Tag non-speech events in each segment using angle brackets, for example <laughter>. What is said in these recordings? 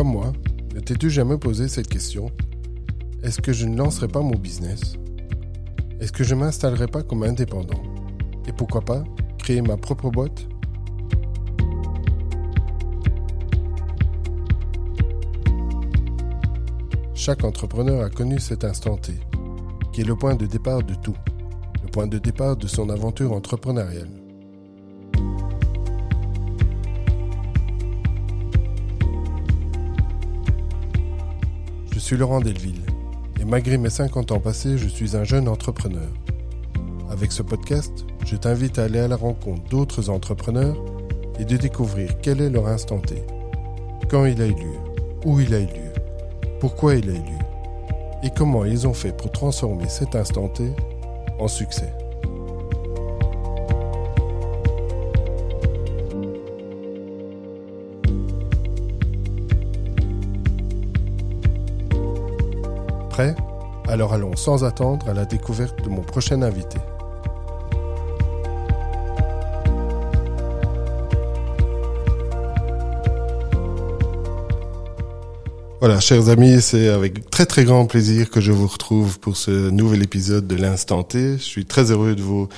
Comme moi, ne t'es-tu jamais posé cette question? Est-ce que je ne lancerai pas mon business? Est-ce que je m'installerai pas comme indépendant? Et pourquoi pas créer ma propre boîte? Chaque entrepreneur a connu cet instant T, qui est le point de départ de tout, le point de départ de son aventure entrepreneuriale. Suis Laurent Delville, et malgré mes 50 ans passés, je suis un jeune entrepreneur. Avec ce podcast, je t'invite à aller à la rencontre d'autres entrepreneurs et de découvrir quel est leur instant T, quand il a eu lieu, où il a eu lieu pourquoi il a eu lieu et comment ils ont fait pour transformer cet instant T en succès. Alors allons sans attendre à la découverte de mon prochain invité. Voilà, chers amis, c'est avec très très grand plaisir que je vous retrouve pour ce nouvel épisode de l'Instant T. Je suis très heureux de vous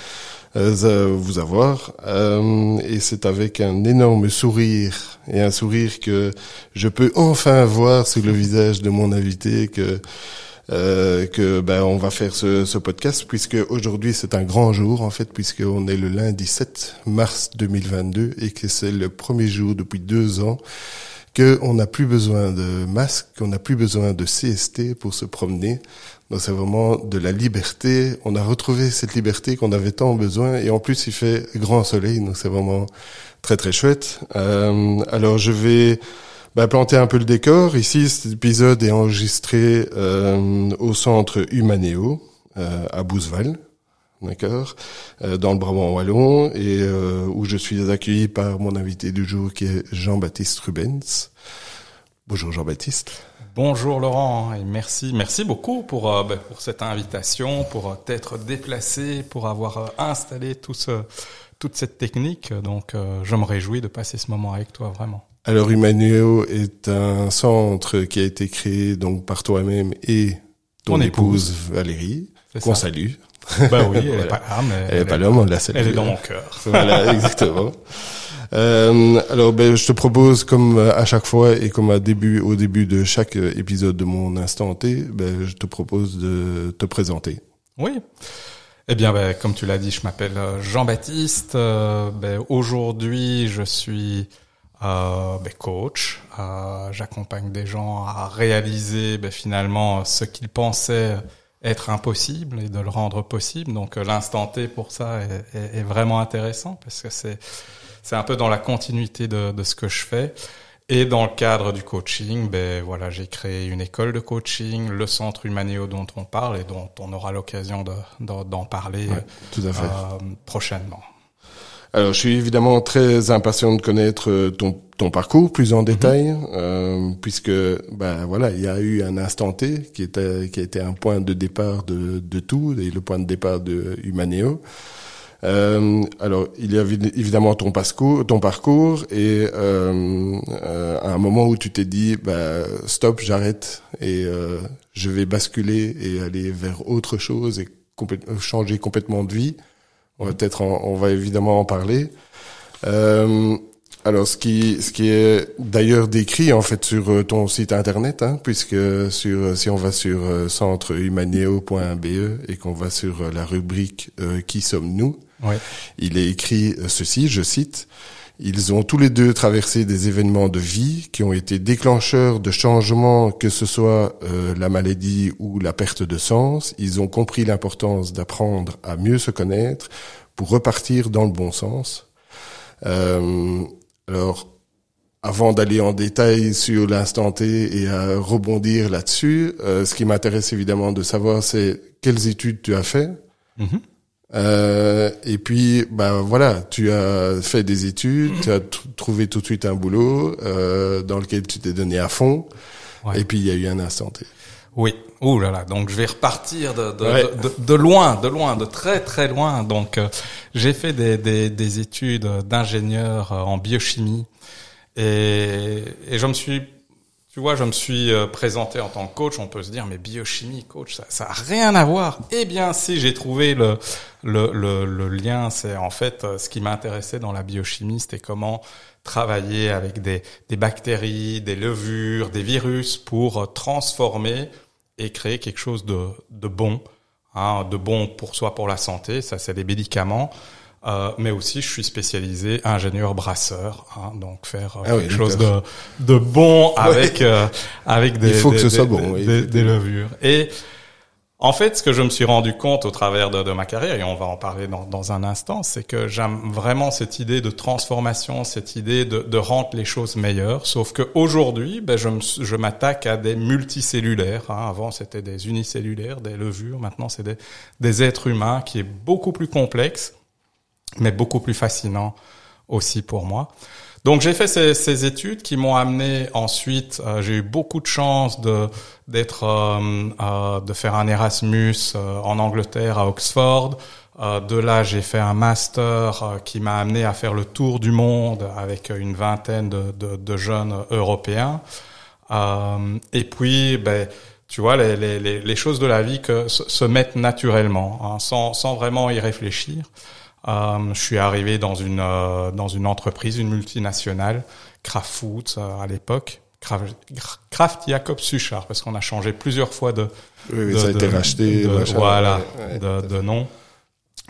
euh, vous avoir euh, et c'est avec un énorme sourire et un sourire que je peux enfin voir sur le visage de mon invité que euh, que ben on va faire ce, ce podcast puisque aujourd'hui c'est un grand jour en fait puisque on est le lundi 7 mars 2022 et que c'est le premier jour depuis deux ans qu'on n'a plus besoin de masque, qu'on n'a plus besoin de CST pour se promener. Donc c'est vraiment de la liberté. On a retrouvé cette liberté qu'on avait tant besoin et en plus il fait grand soleil, donc c'est vraiment très très chouette. Euh, alors je vais bah, planter un peu le décor. Ici cet épisode est enregistré euh, au centre Humanéo euh, à Bouzeval d'accord, euh, dans le Brabant wallon, et euh, où je suis accueilli par mon invité du jour qui est Jean-Baptiste Rubens. Bonjour Jean-Baptiste. Bonjour Laurent et merci, merci beaucoup pour euh, ben, pour cette invitation, pour t'être déplacé, pour avoir installé tout ce toute cette technique. Donc je me réjouis de passer ce moment avec toi vraiment. Alors Humaneo est un centre qui a été créé donc par toi-même et ton, épouse, épouse Valérie, qu'on salue. Bah oui, elle <laughs> est pas là, mais elle, est pas là, on l'a Elle est dans mon cœur. Voilà, <laughs> exactement. Euh, alors, ben, je te propose, comme à chaque fois et comme à début, au début de chaque épisode de mon instant T, ben, je te propose de te présenter. Oui. Eh bien, ben, comme tu l'as dit, je m'appelle euh, Jean-Baptiste. Euh, ben, Aujourd'hui, je suis euh, ben, coach. Euh, J'accompagne des gens à réaliser ben, finalement ce qu'ils pensaient être impossible et de le rendre possible. Donc euh, l'instant T pour ça est, est, est, vraiment intéressant parce que c'est c'est un peu dans la continuité de, de, ce que je fais. Et dans le cadre du coaching, ben voilà, j'ai créé une école de coaching, le centre Humanéo dont on parle et dont on aura l'occasion d'en de, parler tout à fait. Euh, prochainement. Alors, je suis évidemment très impatient de connaître euh, ton, ton parcours plus en mhm. détail, -hmm. euh, puisque ben voilà, il y a eu un instant T qui était qui a été un point de départ de, de tout et le point de départ de Humaneo. Euh, alors, il y a évidemment ton parcours, ton parcours, et euh, euh, à un moment où tu t'es dit, bah, stop, j'arrête et euh, je vais basculer et aller vers autre chose et changer complètement de vie. On va peut-être, on va évidemment en parler. Euh, alors, ce qui, ce qui est d'ailleurs décrit en fait sur euh, ton site internet, hein, puisque sur, si on va sur euh, centrehumaneo.be et qu'on va sur la rubrique euh, Qui sommes-nous, il est écrit ceci, je cite. Ils ont tous les deux traversé des événements de vie qui ont été déclencheurs de changements, que ce soit euh, la maladie ou la perte de sens. Ils ont compris l'importance d'apprendre à mieux se connaître pour repartir dans le bon sens. Euh, alors, avant d'aller en détail sur l'instant T et à rebondir là-dessus, euh, ce qui m'intéresse évidemment de savoir, c'est quelles études tu as fait. Mm -hmm. Euh, et puis, bah voilà, tu as fait des études, tu as trouvé tout de suite un boulot euh, dans lequel tu t'es donné à fond. Ouais. Et puis il y a eu un instant T. Oui. Ouh là là. Donc je vais repartir de de, ouais. de, de, loin, de loin, de très très loin. Donc euh, j'ai fait des, des, des études d'ingénieur en biochimie et, et je me suis tu vois, je me suis euh, présenté en tant que coach. On peut se dire, mais biochimie, coach, ça, ça a rien à voir. Eh bien, si j'ai trouvé le, le, le, lien, c'est en fait euh, ce qui m'intéressait dans la biochimie, c'était comment travailler avec des, des bactéries, des levures, des virus pour euh, transformer et créer quelque chose de, de bon, hein, de bon pour soi, pour la santé. Ça, c'est des médicaments. Euh, mais aussi je suis spécialisé ingénieur brasseur, hein, donc faire euh, Ah oui, quelque chose de, d'accord. de bon <laughs> avec euh, avec des Il faut que des- ce soit bon, oui, des, levures. Et en fait, ce que je me suis rendu compte au travers de, de ma carrière, et on va en parler dans, dans un instant, c'est que j'aime vraiment cette idée de transformation, cette idée de, de rendre les choses meilleures. Sauf que aujourd'hui, ben, je, me je m'attaque à des multicellulaires. hein. Avant, c'était des unicellulaires, des levures. Maintenant, c'est des, des êtres humains qui est beaucoup plus complexe mais beaucoup plus fascinant aussi pour moi. Donc j'ai fait ces, ces études qui m'ont amené ensuite. euh, j'ai eu beaucoup de chance de d'être euh, euh, de faire un Erasmus euh, en Angleterre à Oxford. Euh, de là, j'ai fait un master euh, qui m'a amené à faire le tour du monde avec une vingtaine de, de, de jeunes européens. Et puis, ben, tu vois, les, les, les les choses de la vie que se, se mettent naturellement, hein, sans, sans vraiment y réfléchir. Euh, je suis arrivé dans une euh, dans une entreprise, une multinationale, Kraft Foods euh, à l'époque, Kraft, Jacob Suchard, parce qu'on a changé plusieurs fois de, Oui, de- ça a été de- racheté. de- machin, voilà, ouais, ouais. de, de nom.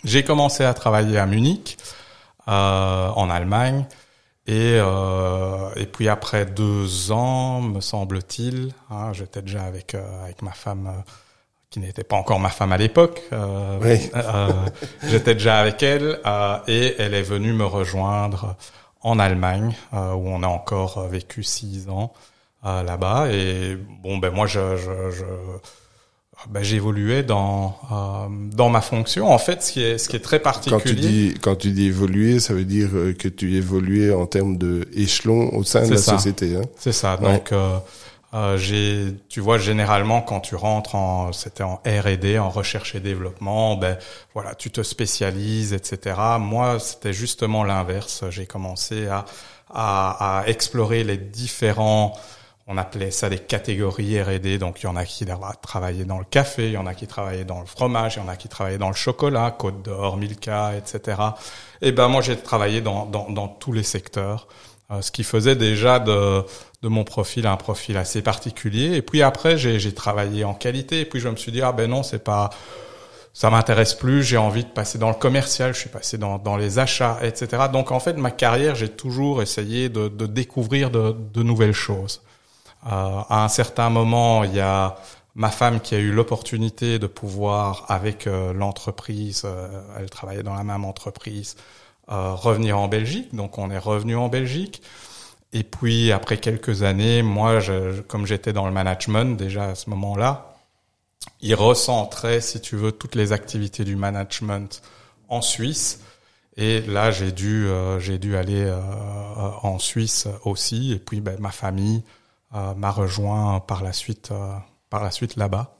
J'ai commencé à travailler à Munich, euh, en Allemagne, et euh, et puis après deux ans, me semble-t-il, hein, j'étais déjà avec euh, avec ma femme. Qui n'était pas encore ma femme à l'époque. Euh, Oui. euh, J'étais déjà avec elle euh, et elle est venue me rejoindre en Allemagne où on a encore vécu six ans là-bas. Et bon, ben moi, je, je, je ben, j'évoluais dans euh, dans ma fonction. En fait, ce qui est ce qui est très Quand tu particulier. dis quand tu dis évoluer, ça veut dire que tu évoluais en termes de échelon au sein de la ça. société. Hein? C'est ça. Donc, euh, euh, j'ai, tu vois, généralement quand tu rentres en, c'était en R&D, en recherche et développement, ben voilà, tu te spécialises, etc. Moi, c'était justement l'inverse. J'ai commencé à, à, à explorer les différents on appelait ça des catégories R&D. Donc, il y en a qui travaillaient dans le café, il y en a qui travaillaient dans le fromage, il y en a qui travaillaient dans le chocolat, Côte d'Or, Milka, etc. Et ben, moi, j'ai travaillé dans, dans, dans tous les secteurs. Euh, ce qui faisait déjà de, de mon profil un profil assez particulier. Et puis après, j'ai, travaillé en qualité. Et puis je me suis dit, ah ben non, c'est pas, ça m'intéresse plus. J'ai envie de passer dans le commercial. Je suis passé dans, dans les achats, etc. Donc en fait, ma carrière, j'ai toujours essayé de, de découvrir de, de nouvelles choses. Euh, à un certain moment, il y a ma femme qui a eu l'opportunité de pouvoir, avec euh, l'entreprise, euh, elle travaillait dans la même entreprise, revenir en Belgique. Donc on est revenu en Belgique. Et puis après quelques années, moi, je, comme j'étais dans le management déjà à ce moment-là, il recentrait, si tu veux, toutes les activités du management en Suisse. Et là, j'ai dû, euh, j'ai dû aller euh, en Suisse aussi. Et puis, ben, ma famille euh, m'a rejoint par la suite, euh, par la suite là-bas.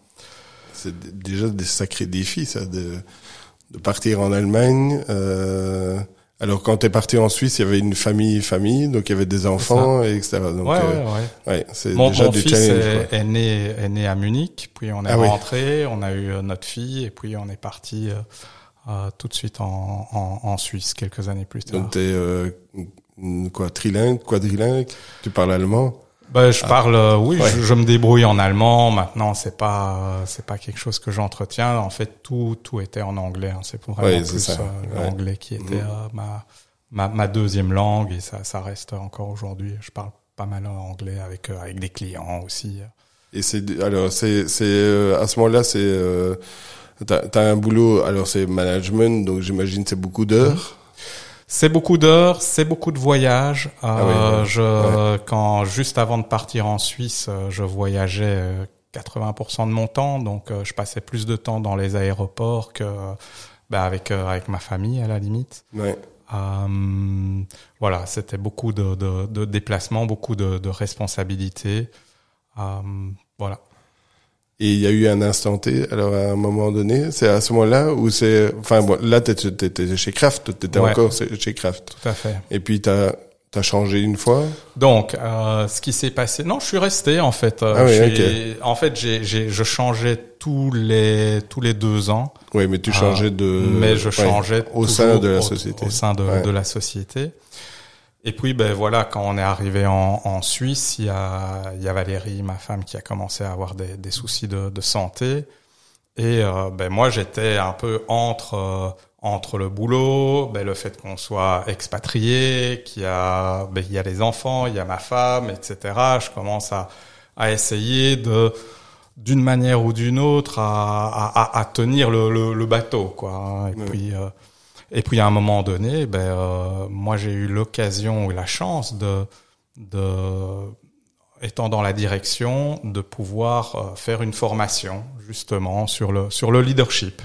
C'est déjà des sacrés défis, ça, de, de partir en Allemagne. Euh, alors, quand tu es parti en Suisse, il y avait une famille, famille, donc il y avait des enfants, et etc. Donc, ouais, euh, ouais, ouais. ouais, c'est Mon, déjà mon du fils challenge. est, est né, est né à Munich, puis on est Ah oui. rentré, on a eu euh, notre fille, et puis on est parti euh, euh, tout de suite en, en, en Suisse quelques années plus tard. Donc, t'es euh, quoi, trilingue, quadrilingue Tu parles allemand? Ben, je parle, euh, oui, Ouais. je, je me débrouille en allemand. Maintenant, c'est pas, c'est pas quelque chose que j'entretiens. En fait, tout, tout était en anglais. hein. C'est pour vraiment Ouais, plus euh, Ouais. l'anglais qui était Mhm. euh, ma, ma, ma deuxième langue et ça, ça reste encore aujourd'hui. Je parle pas mal en anglais avec euh, avec des clients aussi. Et c'est alors c'est c'est euh, à ce moment-là c'est euh, t'as as un boulot alors c'est management donc j'imagine c'est beaucoup d'heures. C'est beaucoup d'heures, c'est beaucoup de voyages. Euh, Ah oui, ouais. je, quand juste avant de partir en Suisse, euh, je voyageais euh, 80% de mon temps, donc euh, je passais plus de temps dans les aéroports que bah, avec euh, avec ma famille à la limite. Ouais. Euh, voilà, c'était beaucoup de, de, de déplacements, beaucoup de, de responsabilités. Euh, voilà. Et il y a eu un instant T alors à un moment donné c'est à ce moment-là où c'est enfin bon là t'étais chez Kraft t'étais Ouais. encore chez Kraft Tout à fait. et puis t'as T'as changé une fois? Donc, euh, ce qui s'est passé, non, je suis resté en fait. Euh, Ah oui, suis- En fait, j'ai, j'ai, je changeais tous les tous les deux ans, Oui, mais tu changeais de... mais je ouais, changeais au sein de la au- société. Au sein de, Ouais. de la société. Et puis, ben voilà, quand on est arrivé en, en Suisse, il y a, il y a Valérie, ma femme, qui a commencé à avoir des, des soucis de, de santé. Et euh, ben moi, j'étais un peu entre euh, entre le boulot, ben le fait qu'on soit expatrié, qu'il y a ben il y a les enfants, il y a ma femme, etc. Je commence à à essayer de d'une manière ou d'une autre à, à, à- tenir le, le, le bateau quoi. Et puis euh, et puis à un moment donné, ben euh, moi j'ai eu l'occasion ou la chance de de étant dans la direction de pouvoir euh, faire une formation justement sur le sur le leadership.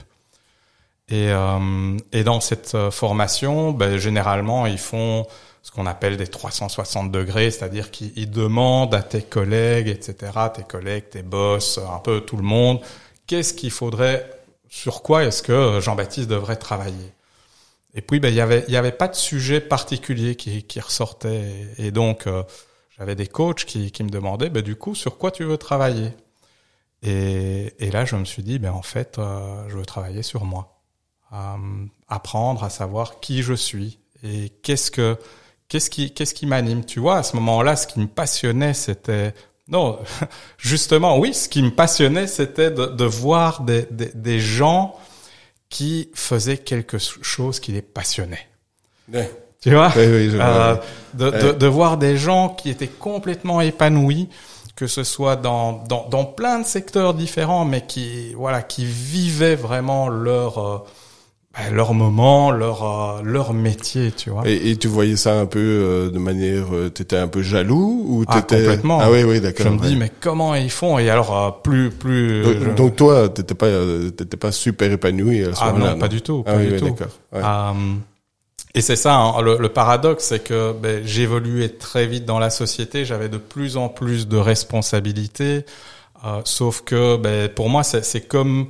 Et, euh, et dans cette euh, formation, ben, généralement, ils font ce qu'on appelle des 360 degrés, c'est-à-dire qu'ils ils demandent à tes collègues, etc., tes collègues, tes boss, un peu tout le monde, qu'est-ce qu'il faudrait, sur quoi est-ce que Jean-Baptiste devrait travailler. Et puis, ben, il y avait, il y avait pas de sujet particulier qui, qui ressortait. Et donc, euh, j'avais des coachs qui, qui me demandaient, ben, du coup, sur quoi tu veux travailler? Et, et là, je me suis dit, ben, en fait, euh, je veux travailler sur moi. Euh, apprendre à savoir qui je suis et qu'est-ce que qu'est-ce qui qu'est-ce qui m'anime. Tu vois, à ce moment-là, ce qui me passionnait, c'était non, <laughs> justement, oui, ce qui me passionnait, c'était de, de voir des, des, des gens qui faisaient quelque chose qui les passionnait. Ouais. Tu vois? Oui, oui, je vois, Euh, de, de, de voir des gens qui étaient complètement épanouis, que ce soit dans, dans, dans plein de secteurs différents, mais qui voilà qui vivaient vraiment leur euh, leur moment, leur euh, leur métier, tu vois. Et, et tu voyais ça un peu euh, de manière, euh, t'étais un peu jaloux ou Ah, t'étais complètement. Ah oui, oui, d'accord. je me ouais. dis mais comment ils font? Et alors euh, plus plus donc, je- donc toi, t'étais pas, euh, t'étais pas super épanoui à ce ah moment-là. non, pas du tout, Ah pas du oui, tout. d'accord. Ouais. Et c'est ça, hein, le, le paradoxe, c'est que ben, j'évoluais très vite dans la société, j'avais de plus en plus de responsabilités, euh, sauf que ben, pour moi, c'est c'est comme,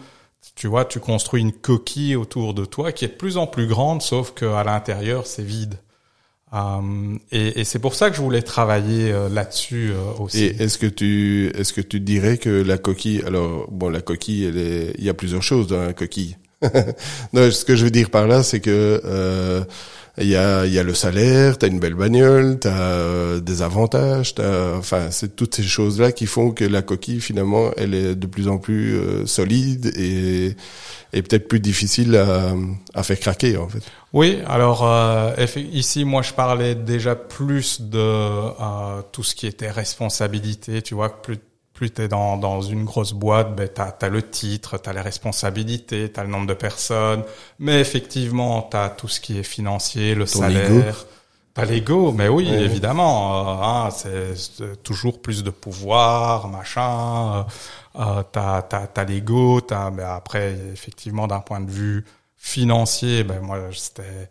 tu vois, tu construis une coquille autour de toi qui est de plus en plus grande, sauf qu'à l'intérieur, c'est vide. Euh, et c'est pour ça que je voulais travailler euh, là-dessus euh, aussi. Est-ce que tu, est-ce que tu dirais que la coquille, alors bon, la coquille, elle est, il y a plusieurs choses dans la coquille. <laughs> non, ce que je veux dire par là, c'est que il y a, il y a le salaire, t'as une belle bagnole, t'as euh, des avantages, t'as, enfin, c'est toutes ces choses-là qui font que la coquille, finalement, elle est de plus en plus euh, solide et, et peut-être plus difficile à, à faire craquer, en fait. Oui, alors euh, ici, moi, je parlais déjà plus de euh, tout ce qui était responsabilité. Tu vois, plus plus t'es dans dans une grosse boîte, ben t'as as le titre, t'as les responsabilités, t'as le nombre de personnes, mais effectivement, t'as tout ce qui est financier, le Ton salaire. T'as l'ego, mais oui, Ouais. évidemment, euh, hein, c'est toujours plus de pouvoir, machin. Euh, euh, t'as t'as t'as l'ego, t'as. Mais après, effectivement, d'un point de vue financier, ben moi, c'était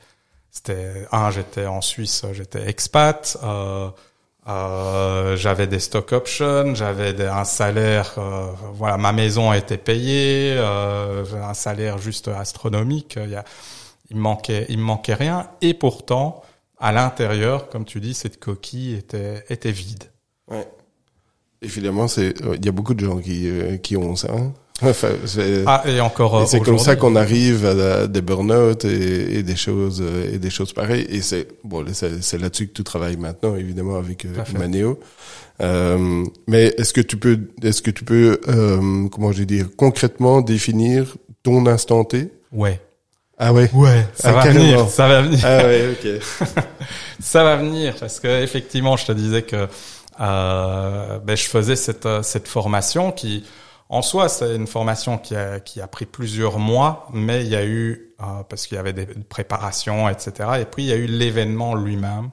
c'était un, j'étais en Suisse, j'étais expat. Euh, euh, j'avais des stock options, j'avais un salaire, euh, voilà, ma maison a été payée, euh, un salaire juste astronomique. Il y a, il me manquait, il manquait rien, et pourtant, à l'intérieur, comme tu dis, cette coquille était était vide. Ouais. Évidemment, c'est, il y a beaucoup de gens qui, euh, qui ont ça. hein. Enfin, Ah, et encore. Et euh, c'est comme ça qu'on arrive à, des burn-out et, et des choses euh, et des choses pareilles. Et c'est bon, c'est, là-dessus que tu travailles maintenant, évidemment, avec euh, Tout à fait. Manéo. Euh, mais est-ce que tu peux, est-ce que tu peux, euh, comment je vais dire, concrètement définir ton instant T? Ouais. Ah ouais? Ouais. Ça Ah, va carrément. venir. Ça va venir. Ah ouais, ok. <laughs> Ça va venir parce que effectivement, je te disais que euh, ben, je faisais cette euh, cette formation qui, en soi, c'est une formation qui a qui a pris plusieurs mois, mais il y a eu euh, parce qu'il y avait des préparations, etc. Et puis il y a eu l'événement lui-même.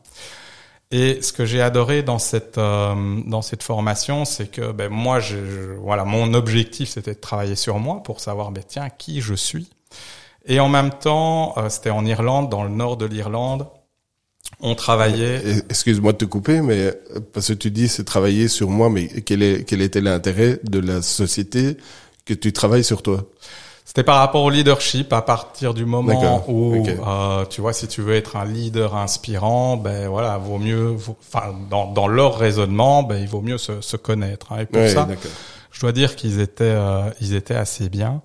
Et ce que j'ai adoré dans cette euh, dans cette formation, c'est que ben moi, je, voilà, mon objectif c'était de travailler sur moi pour savoir ben tiens qui je suis. Et en même temps, euh, c'était en Irlande, dans le nord de l'Irlande, on travaillait. Et- Excuse-moi de te couper, mais euh, parce que tu dis c'est travailler sur moi, mais quel est quel était l'intérêt de la société que tu travailles sur toi? C'était par rapport au leadership, à partir du moment où, euh, tu vois, si tu veux être un leader inspirant, ben voilà, vaut mieux, enfin, dans, dans leur raisonnement, ben il vaut mieux se, se connaître. Hein. Et pour ça, je dois dire qu'ils étaient, euh, ils étaient assez bien.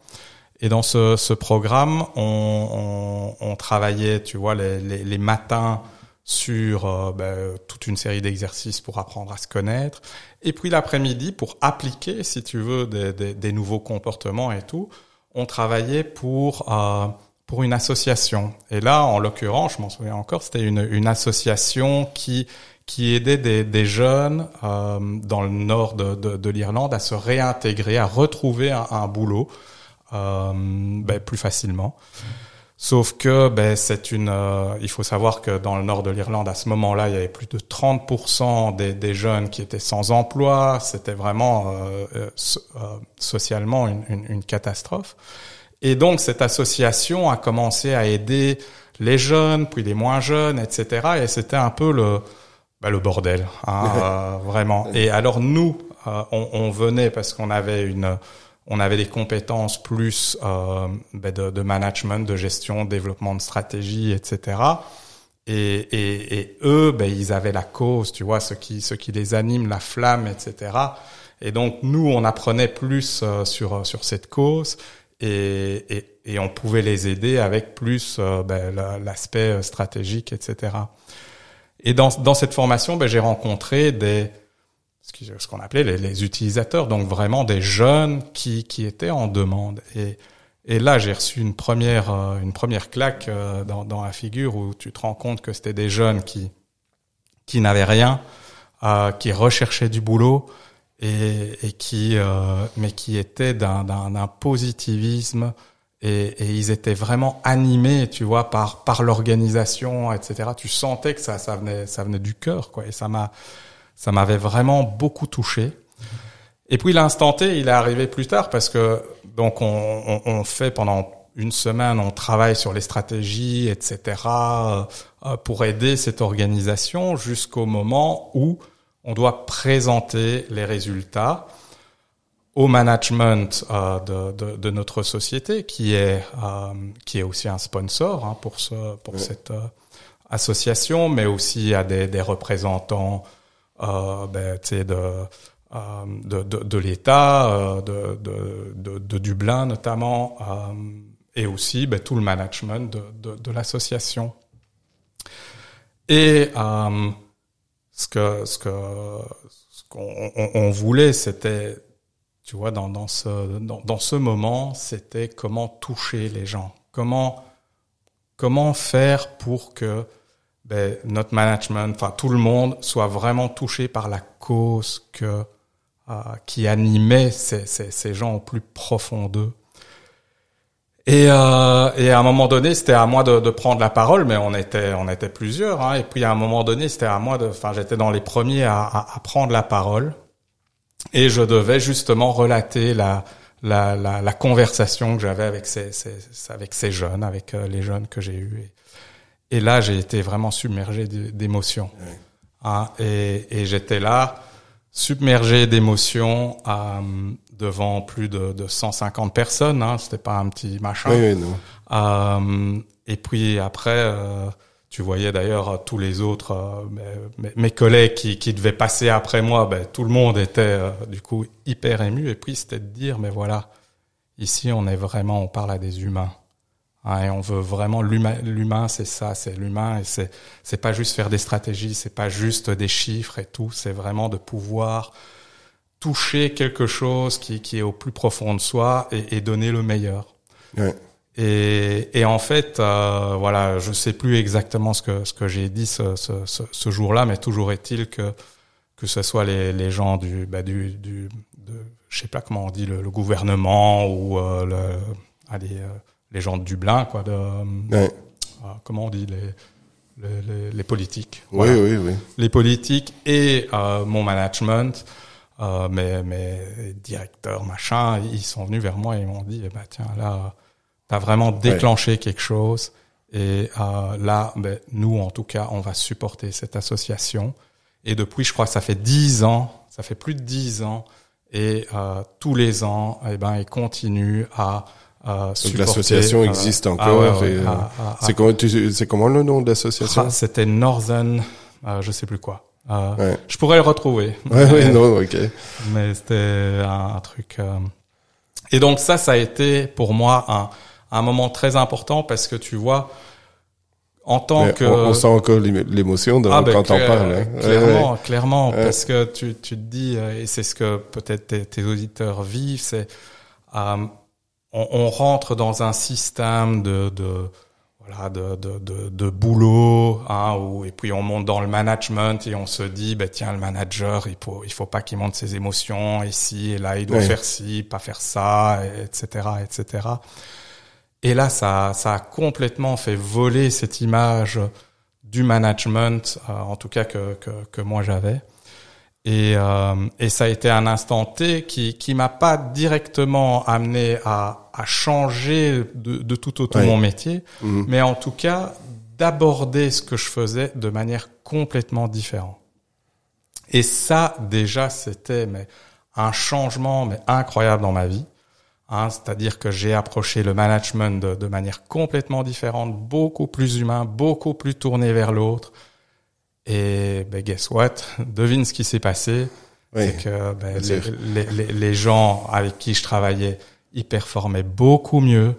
Et dans ce, ce programme, on, on, on, travaillait, tu vois, les, les, les matins sur euh, ben, toute une série d'exercices pour apprendre à se connaître. Et puis l'après-midi, pour appliquer, si tu veux, des, des, des, nouveaux comportements et tout, on travaillait pour euh, pour une association. Et là, en l'occurrence, je m'en souviens encore, c'était une, une association qui qui aidait des, des jeunes euh, dans le nord de, de, de l'Irlande à se réintégrer, à retrouver un, un boulot euh, ben, plus facilement. Sauf que ben, c'est une. Euh, il faut savoir que dans le nord de l'Irlande, à ce moment-là, il y avait plus de 30% des, des jeunes qui étaient sans emploi. C'était vraiment euh, euh, euh, socialement une, une, une, catastrophe. Et donc cette association a commencé à aider les jeunes, puis les moins jeunes, etc. Et c'était un peu le ben, le bordel, hein, <laughs> vraiment. Et alors nous, on, on venait parce qu'on avait une on avait des compétences plus euh, ben de, de, management, de gestion, développement de stratégie, etc. Et, et, et eux, ben, ils avaient la cause, tu vois, ce qui, ce qui les anime, la flamme, etc. Et donc nous, on apprenait plus euh, sur sur cette cause et, et, et, on pouvait les aider avec plus euh, ben, l'aspect stratégique, etc. Et dans, dans cette formation, ben, j'ai rencontré des ce qu'on appelait les, les, utilisateurs, donc vraiment des jeunes qui, qui étaient en demande. Et, et là, j'ai reçu une première, euh, une première claque euh, dans, dans la figure où tu te rends compte que c'était des jeunes qui, qui n'avaient rien, euh, qui recherchaient du boulot et, et qui, euh, mais qui étaient d'un, d'un, positivisme et, et, ils étaient vraiment animés, tu vois, par, par l'organisation, etc. Tu sentais que ça, ça venait, ça venait du cœur, quoi. Et ça m'a, ça m'avait vraiment beaucoup touché. Et puis l'instant T, il est arrivé plus tard parce que donc on, on, on, fait pendant une semaine, on travaille sur les stratégies, etc. Euh, pour aider cette organisation jusqu'au moment où on doit présenter les résultats au management euh, de, de, de, notre société, qui est euh, qui est aussi un sponsor hein, pour ce pour cette euh, association, mais aussi à des, des représentants ben, de, euh, de, de, de l'État, euh, de, de, de, Dublin notamment, et aussi ben, tout le management de, de, l'association. Et ce que ce que ce qu'on on, on voulait, c'était, tu vois, dans, dans ce dans, dans ce moment, c'était comment toucher les gens, comment comment faire pour que ben, notre management, enfin tout le monde soit vraiment touché par la cause que euh, qui animait ces, ces, ces, gens au plus profond d'eux. Et, euh, et à un moment donné, c'était à moi de, de, prendre la parole, mais on était on était plusieurs. Hein, et puis à un moment donné, c'était à moi de, enfin j'étais dans les premiers à, à, à, prendre la parole, et je devais justement relater la la, la, la conversation que j'avais avec ces, ces, avec ces jeunes, avec euh, les jeunes que j'ai eus. Là, j'ai été vraiment submergé d'émotions. Ah, et, et j'étais là, submergé d'émotions euh, devant plus de, de 150 personnes. Hein, C'était pas un petit machin. Oui, oui, non. Euh, et puis après, euh, tu voyais d'ailleurs tous les autres, mes, mes, collègues qui, qui devaient passer après moi. Ben, tout le monde était du coup hyper ému. Et puis c'était de dire, mais voilà, ici on est vraiment, on parle à des humains. Hein, et on veut vraiment l'humain, c'est ça, c'est l'humain et c'est c'est pas juste faire des stratégies, c'est pas juste des chiffres et tout, c'est vraiment de pouvoir toucher quelque chose qui qui est au plus profond de soi et, et donner le meilleur. Ouais. Et, et en fait, euh, voilà, je sais plus exactement ce que ce que j'ai dit ce, ce, ce, ce jour-là, mais toujours est-il que que ce soit les, les gens du bah, du du de, je sais pas comment on dit le, le gouvernement ou euh, le allez euh, les gens de Dublin, quoi, de, ouais. euh, comment on dit, les, les, les politiques. Oui, voilà. oui, oui. Les politiques et euh, mon management, euh, mes, mes directeurs, machin, ils sont venus vers moi et ils m'ont dit, eh ben, tiens, là, t'as vraiment déclenché ouais. quelque chose. Et euh, là, ben, nous, en tout cas, on va supporter cette association. Et depuis, je crois que ça fait dix ans, ça fait plus de dix ans, et euh, tous les ans, eh ben, ils continuent à euh, Donc l'association existe ah encore. c'est comment, c'est comment le nom de l'association? Ah, C'était Northern, euh, je sais plus quoi. Euh, Je pourrais le retrouver. <laughs> Ouais, mais, non, ok. Mais c'était un, un truc. Euh. Et donc ça, ça a été pour moi un, un moment très important parce que tu vois, en tant que on, sent encore l'émotion ah, ben, quand on parle hein. clairement clairement parce que tu, tu te dis euh, et c'est ce que peut-être tes, tes, auditeurs vivent c'est euh, on, on, rentre dans un système de, de voilà de, de, de, de boulot hein, où, et puis on monte dans le management et on se dit bah tiens le manager il faut il faut pas qu'il monte ses émotions ici et là il doit faire ci pas faire ça etc etc et là, ça, ça a complètement fait voler cette image du management, euh, en tout cas que, que, que moi j'avais. Et, euh, et, ça a été un instant T qui qui m'a pas directement amené à, à changer de, de tout autant mon métier, mhm. mais en tout cas d'aborder ce que je faisais de manière complètement différente. Et ça déjà c'était mais un changement mais incroyable dans ma vie. Hein, C'est-à-dire que j'ai approché le management de, de, manière complètement différente, beaucoup plus humain, beaucoup plus tourné vers l'autre. Et ben, guess what? Devine ce qui s'est passé. c'est que ben, les, les, les, gens avec qui je travaillais, ils performaient beaucoup mieux.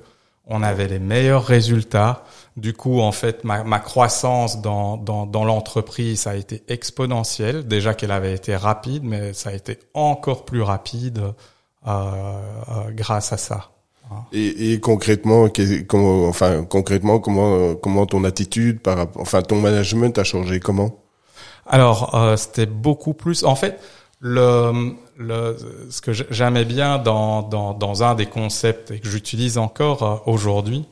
On avait les meilleurs résultats. Du coup, en fait, ma, ma croissance dans, dans, dans l'entreprise a été exponentielle. Déjà qu'elle avait été rapide, mais ça a été encore plus rapide euh, euh, grâce à ça. Et, et, concrètement, comment, enfin concrètement, comment comment ton attitude par enfin ton management a changé? Comment? Alors euh, c'était beaucoup plus. En fait, le, le ce que j'aimais bien dans, dans dans un des concepts et que j'utilise encore euh, aujourd'hui,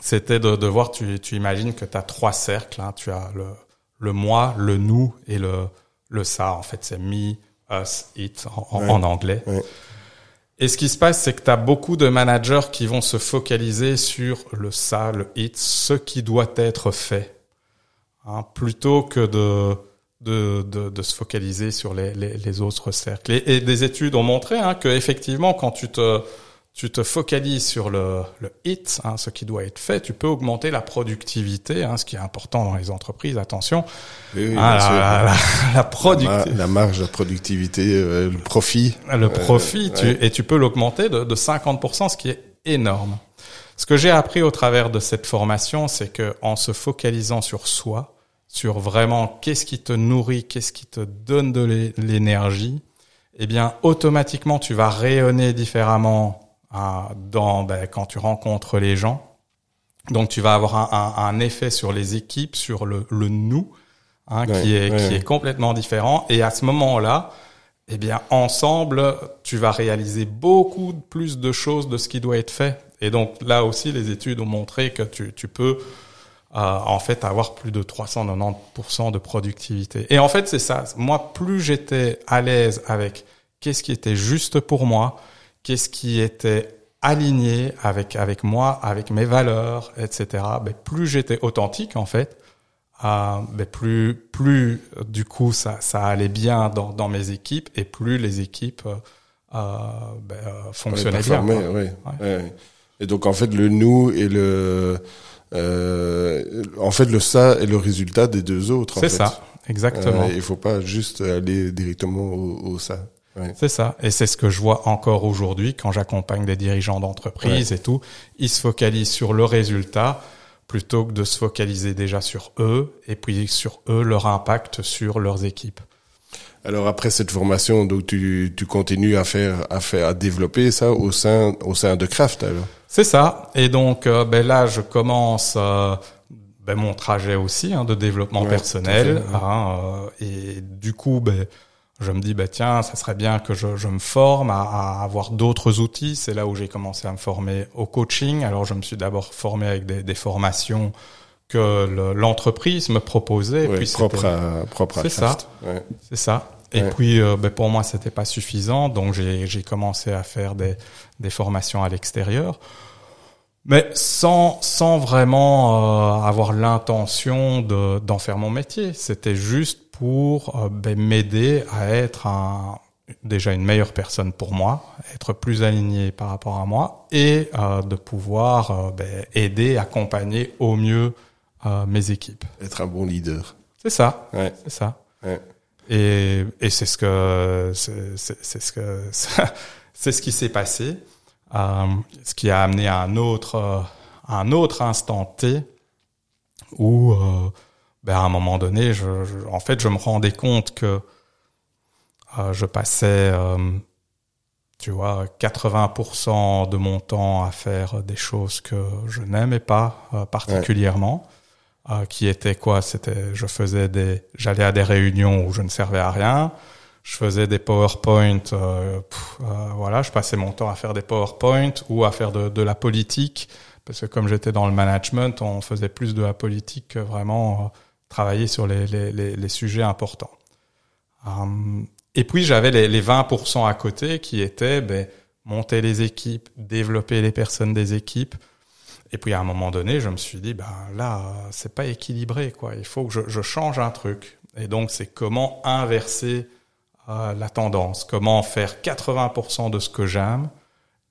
c'était de, de voir. Tu tu imagines que tu as trois cercles. Hein, tu as le le moi, le nous et le le ça. En fait, c'est me, us, it en, en anglais. Et ce qui se passe, c'est que tu as beaucoup de managers qui vont se focaliser sur le ça, le it, ce qui doit être fait, hein, plutôt que de, de, de, de, se focaliser sur les, les, les autres cercles. Et, et, des études ont montré hein, que effectivement, quand tu te tu te focalises sur le, le hit, hein, ce qui doit être fait, tu peux augmenter la productivité, hein, ce qui est important dans les entreprises. Attention, oui, ah, <laughs> la, la, la, productivité, la, marge de productivité, euh, le profit, le euh, profit, tu, et tu peux l'augmenter de, de 50%, ce qui est énorme. Ce que j'ai appris au travers de cette formation, c'est que en se focalisant sur soi, sur vraiment qu'est-ce qui te nourrit, qu'est-ce qui te donne de l'énergie, eh bien automatiquement tu vas rayonner différemment dans ben, quand tu rencontres les gens. Donc tu vas avoir un, un, un effet sur les équipes, sur le, le nous, hein, qui est qui est complètement différent. Et à ce moment-là, eh bien ensemble, tu vas réaliser beaucoup plus de choses de ce qui doit être fait. Et donc là aussi, les études ont montré que tu, tu peux euh, en fait avoir plus de 390% de productivité. Et en fait, c'est ça. Moi, plus j'étais à l'aise avec qu'est-ce qui était juste pour moi, qu'est-ce qui était aligné avec avec moi, avec mes valeurs, etc. Ben, plus j'étais authentique en fait, euh, ben, plus plus du coup ça ça allait bien dans dans mes équipes et plus les équipes euh, euh ben, fonctionnaient bien. Oui. Ouais. Et donc en fait le nous et le euh, en fait le ça est le résultat des deux autres. C'est ça, exactement. il faut pas juste aller directement au, au ça. C'est ça. Et c'est ce que je vois encore aujourd'hui quand j'accompagne des dirigeants d'entreprise et tout. Ils se focalisent sur le résultat plutôt que de se focaliser déjà sur eux et puis sur eux, leur impact sur leurs équipes. Alors après cette formation, donc tu, tu continues à faire à faire à développer ça au sein au sein de Craft alors? C'est ça. Et donc euh, ben là je commence euh, ben, mon trajet aussi hein, de développement personnel hein, euh, et du coup ben je me dis bah tiens ça serait bien que je, je me forme à, à avoir d'autres outils. C'est là où j'ai commencé à me former au coaching. Alors je me suis d'abord formé avec des, des formations que l'entreprise me proposait. Ouais, puis propre à propre c'est ça. Ouais. c'est ça. Et ouais. puis euh, ben, pour moi c'était pas suffisant. Donc j'ai j'ai commencé à faire des des formations à l'extérieur. Mais sans sans vraiment euh, avoir l'intention de d'en faire mon métier. C'était juste pour euh, ben, m'aider à être un déjà une meilleure personne pour moi, être plus aligné par rapport à moi et euh, de pouvoir euh, ben, aider, accompagner au mieux euh, mes équipes. Être un bon leader. C'est ça. Ouais. C'est ça. Ouais. Et, et c'est ce que c'est ce que <laughs> c'est ce qui s'est passé, euh, ce qui a amené à un autre un autre instant T où euh, ben à un moment donné, je, je- en fait, je me rendais compte que euh, je passais, euh, tu vois, 80% de mon temps à faire des choses que je n'aimais pas euh, particulièrement euh, qui était quoi? C'était, je faisais des, j'allais à des réunions où je ne servais à rien. Je faisais des PowerPoint, euh, pff, euh, voilà, je passais mon temps à faire des PowerPoint ou à faire de, de la politique, parce que comme j'étais dans le management, on faisait plus de la politique que vraiment euh, travailler sur les, les, les, sujets importants. Hum, et puis j'avais les, les 20% à côté qui étaient ben, monter les équipes, développer les personnes des équipes, et puis à un moment donné, je me suis dit, ben là, euh, c'est pas équilibré, quoi. Il faut que je, je change un truc. Et donc, c'est comment inverser euh, la tendance, comment faire 80% de ce que j'aime.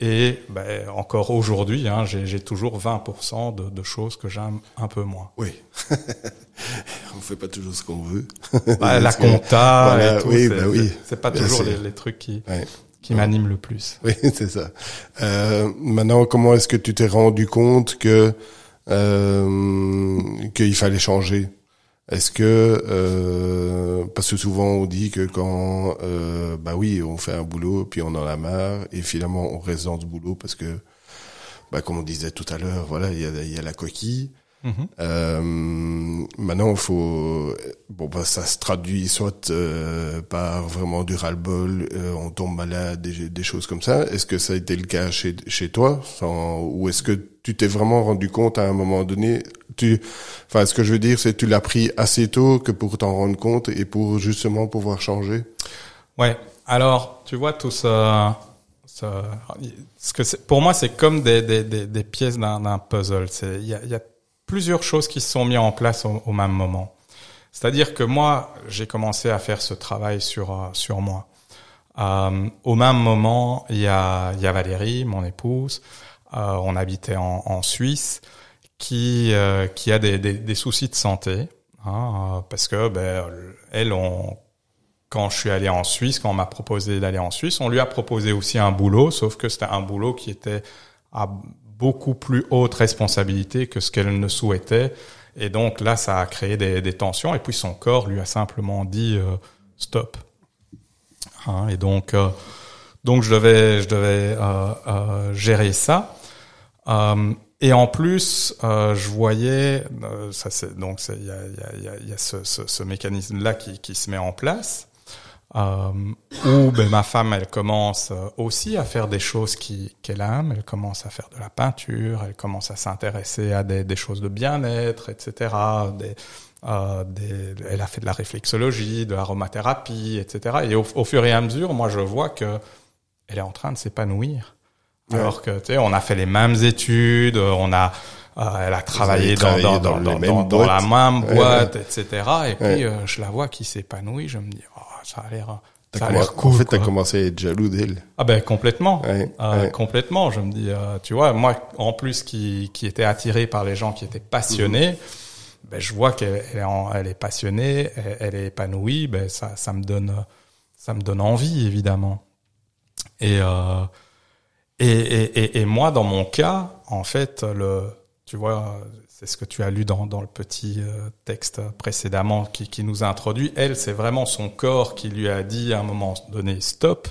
Et ben, encore aujourd'hui, hein, j'ai toujours 20% de, de choses que j'aime un peu moins. Oui. <laughs> on fait pas toujours ce qu'on veut. <laughs> Bah, la compta voilà, et tout, oui, c'est bah oui. c'est- pas toujours les, les trucs qui, Ouais. qui m'animent le plus. Oui, <laughs> c'est ça. Euh, maintenant, comment est-ce que tu t'es rendu compte que euh, qu'il fallait changer? Est-ce que euh, parce que souvent on dit que quand euh, bah oui, on fait un boulot puis on en a marre et finalement on reste dans ce boulot parce que bah comme on disait tout à l'heure, voilà, il y a, y a la coquille. Mhm. Euh, maintenant, il faut bon bah ça se traduit soit euh, par vraiment du ras-le-bol, euh, on tombe malade, des, des choses comme ça. Est-ce que ça a été le cas chez chez toi, sans, ou est-ce que tu t'es vraiment rendu compte à un moment donné Tu, enfin, ce que je veux dire, c'est que tu l'as pris assez tôt que pour t'en rendre compte et pour justement pouvoir changer. Ouais. Alors, tu vois tout ça. ça ce que pour moi, c'est comme des, des, des, des pièces d'un puzzle. C'est il y a, y a plusieurs choses qui se sont mises en place au, au même moment. C'est-à-dire que moi, j'ai commencé à faire ce travail sur euh, sur moi. Euh, au même moment, il y a il y a Valérie, mon épouse. Euh, on habitait en, en Suisse, qui euh, qui a des, des, des soucis de santé, hein, euh, parce que ben elle, on quand je suis allé en Suisse, quand on m'a proposé d'aller en Suisse, on lui a proposé aussi un boulot, sauf que c'était un boulot qui était à beaucoup plus haute responsabilité que ce qu'elle ne souhaitait. Et donc là, ça a créé des, des tensions. Et puis son corps lui a simplement dit euh, stop. Hein, et donc, euh, donc je devais, je devais euh, euh, gérer ça. Et en plus, euh, je voyais, euh, ça c'est donc il y a, y a, y a ce, ce, ce mécanisme-là qui, qui se met en place, euh, où ben, ma femme elle commence euh, aussi à faire des choses qui qu'elle aime, elle commence à faire de la peinture, elle commence à s'intéresser à des, des choses de bien-être, etc. Des, euh, des, elle a fait de la réflexologie, de l'aromathérapie, etc. Et au, au fur et à mesure, moi je vois que elle est en train de s'épanouir. Ouais. Alors que tu sais, on a fait les mêmes études, on a, euh, elle a travaillé, dans, travaillé dans, dans la même Ouais, boîte, etc. Et puis euh, je la vois qui s'épanouit, je me dis, oh, ça a l'air, ça a l'air cool. en fait, t'as commencé à être jaloux d'elle. Ah ben complètement, Euh, complètement. Je me dis, euh, tu vois, moi en plus qui qui était attiré par les gens qui étaient passionnés, Mhm. ben je vois qu'elle elle est, en- elle est passionnée, elle, elle est épanouie, ben ça ça me donne ça me donne envie évidemment. Et euh, et, et, et, et moi dans mon cas, en fait, le tu vois, c'est ce que tu as lu dans, dans le petit euh, texte précédemment qui, qui nous a introduit. Elle, c'est vraiment son corps qui lui a dit à un moment donné stop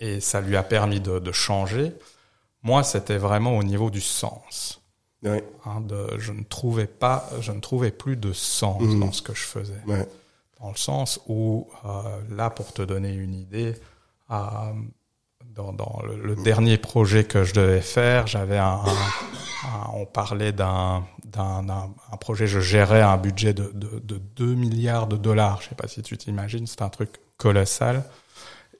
et ça lui a permis de, de changer. Moi, c'était vraiment au niveau du sens. Ouais, Hein, de, je ne trouvais pas, je ne trouvais plus de sens Mhm. dans ce que je faisais. ouais, Dans le sens où, euh, là, pour te donner une idée, euh, dans, le, dernier projet que je devais faire, j'avais un, on parlait d'un, d'un, d'un- un projet, je gérais un budget de, de, de 2 milliards de dollars. Je sais pas si tu t'imagines, c'est un truc colossal.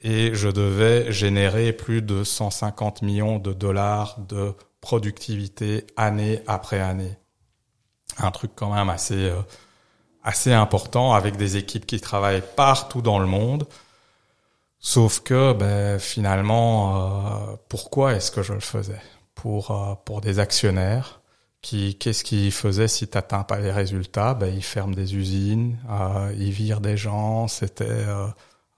Et je devais générer plus de 150 millions de dollars de productivité année après année. Un truc quand même assez, euh, assez important avec des équipes qui travaillent partout dans le monde. Sauf que ben, finalement, pourquoi est-ce que je le faisais? Pour pour des actionnaires qui qu'est-ce qu'ils faisaient si tu n'atteins pas les résultats? Ben ils ferment des usines, ils virent des gens. C'était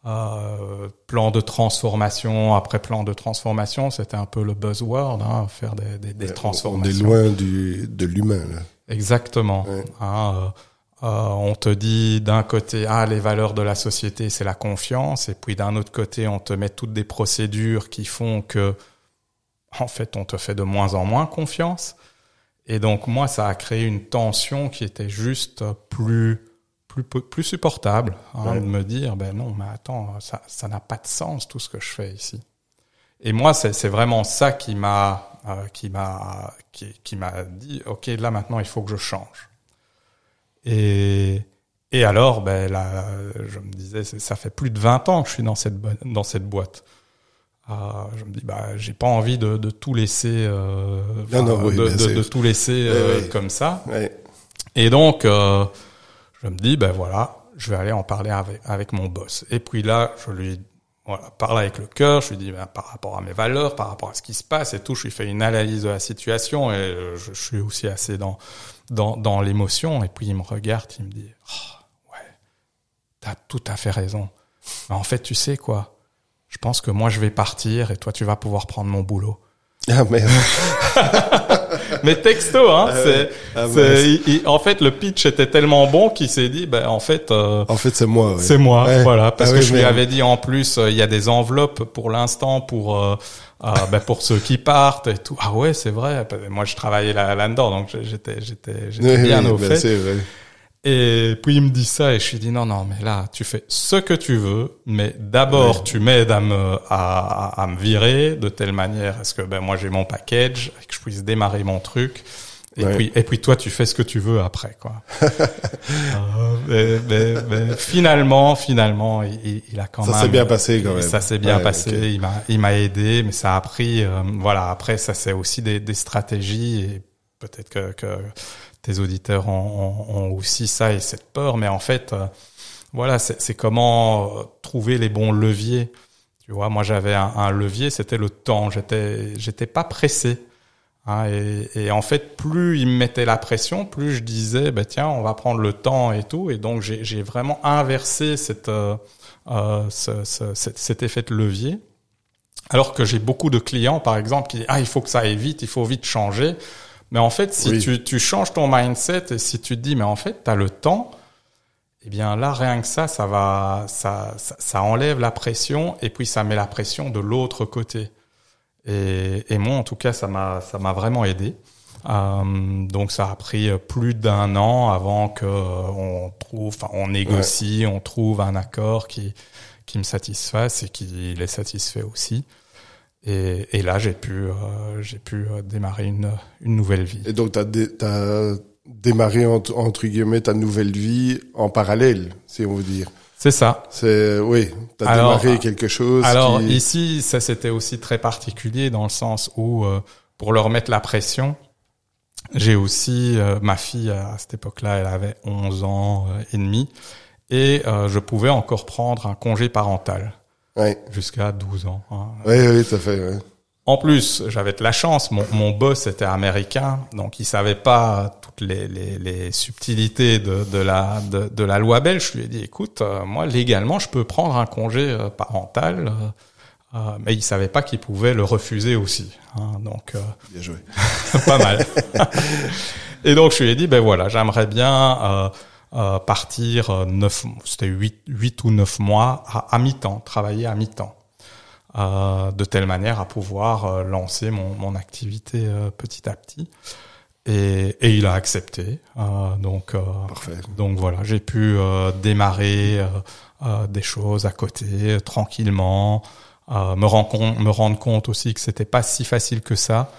euh, plan de transformation après plan de transformation, c'était un peu le buzzword, hein, faire des, des, des transformations. On est loin du, de l'humain. Exactement. Hein, euh, on te dit d'un côté, ah les valeurs de la société, c'est la confiance, et puis d'un autre côté, on te met toutes des procédures qui font que, en fait, on te fait de moins en moins confiance. Et donc moi, ça a créé une tension qui était juste plus plus, plus supportable hein, de me dire ben non mais attends ça ça n'a pas de sens tout ce que je fais ici. Et moi c'est c'est vraiment ça qui m'a euh, qui m'a qui, qui m'a dit ok là maintenant il faut que je change et et alors ben là je me disais ça fait plus de 20 ans que je suis dans cette dans cette boîte. Euh, je me dis bah j'ai pas envie de, de tout laisser euh, non, non, oui, de, de, de, tout laisser euh, comme ça. Et donc euh, je me dis, ben voilà, je vais aller en parler avec, avec mon boss. Et puis là, je lui voilà, parle avec le cœur, je lui dis ben, par rapport à mes valeurs, par rapport à ce qui se passe et tout, je lui fais une analyse de la situation et je, je suis aussi assez dans dans, dans l'émotion. Et puis il me regarde, il me dit, oh, ouais, t'as tout à fait raison. Mais en fait, tu sais quoi? Je pense que moi je vais partir et toi tu vas pouvoir prendre mon boulot. Ah merde. <laughs> <laughs> Mais texto, hein. Ah ah en fait, le pitch était tellement bon qu'il s'est dit, ben en fait. Euh, en fait, c'est moi. C'est moi, voilà, parce ah que je lui avais dit en plus, euh, il y a des enveloppes pour l'instant pour. Euh, ben pour ceux qui partent et tout. Ah ouais, c'est vrai. Moi, je travaillais là, là-dedans, donc j'étais, j'étais, j'étais bien au ben, fait. Et puis il me dit ça et je lui dis non non mais là tu fais ce que tu veux mais d'abord tu m'aides à me à, à, me virer de telle manière est-ce que ben moi j'ai mon package et que je puisse démarrer mon truc et puis et puis toi tu fais ce que tu veux après quoi. <laughs> euh, mais, mais, finalement finalement il, il, a quand même ça s'est bien passé quand même. Ça s'est bien passé, il m'a il m'a aidé mais ça a pris euh, voilà après ça c'est aussi des, des stratégies et peut-être que, que tes auditeurs ont, ont, aussi ça et cette peur, mais en fait, euh, voilà, c'est comment euh, trouver les bons leviers. Tu vois, moi j'avais un, un, levier, c'était le temps. J'étais, j'étais pas pressé. Hein, et, et, en fait, plus il me mettait la pression, plus je disais, bah tiens, on va prendre le temps et tout. Et donc j'ai vraiment inversé cette, euh, euh ce, ce, cet effet de levier. Alors que j'ai beaucoup de clients, par exemple, qui disent ah il faut que ça aille vite, il faut vite changer. Mais en fait, si tu, tu changes ton mindset et si tu te dis, mais en fait, tu as le temps, eh bien là, rien que ça, ça va, ça, ça, ça, enlève la pression et puis ça met la pression de l'autre côté. Et, et, moi, en tout cas, ça m'a, ça m'a vraiment aidé. Euh, donc ça a pris plus d'un an avant que on trouve, enfin, on négocie, on trouve un accord qui qui me satisfasse et qui les satisfait aussi. Et, et là, j'ai pu, euh, j'ai pu euh, démarrer une, une nouvelle vie. Et donc, tu as, démarré, entre, entre, guillemets, ta nouvelle vie en parallèle, si on veut dire. C'est ça. C'est oui, tu as démarré quelque chose. Alors ici, ça c'était aussi très particulier dans le sens où, euh, pour leur mettre la pression, j'ai aussi, ma fille à cette époque-là, elle avait 11 ans et demi, et je pouvais encore prendre un congé parental jusqu'à 12 ans. Hein. Oui, oui, tout à fait. Ouais. En plus, j'avais de la chance. Mon, mon, boss était américain, donc il savait pas toutes les, les, les subtilités de, de la de, de, la loi belge. Je lui ai dit, écoute, euh, moi légalement, je peux prendre un congé euh, parental, euh, mais il savait pas qu'il pouvait le refuser aussi. Hein, donc bien joué, <laughs> pas mal. <laughs> Et donc je lui ai dit, ben voilà, j'aimerais bien euh, partir euh, neuf, c'était huit, huit ou neuf mois à, à mi-temps, travailler à mi-temps, euh, de telle manière à pouvoir euh, lancer mon, mon activité petit à petit. Et, et il a accepté. donc, donc voilà, j'ai pu démarrer des choses à côté tranquillement, me, rendre me rendre compte aussi que c'était pas si facile que ça.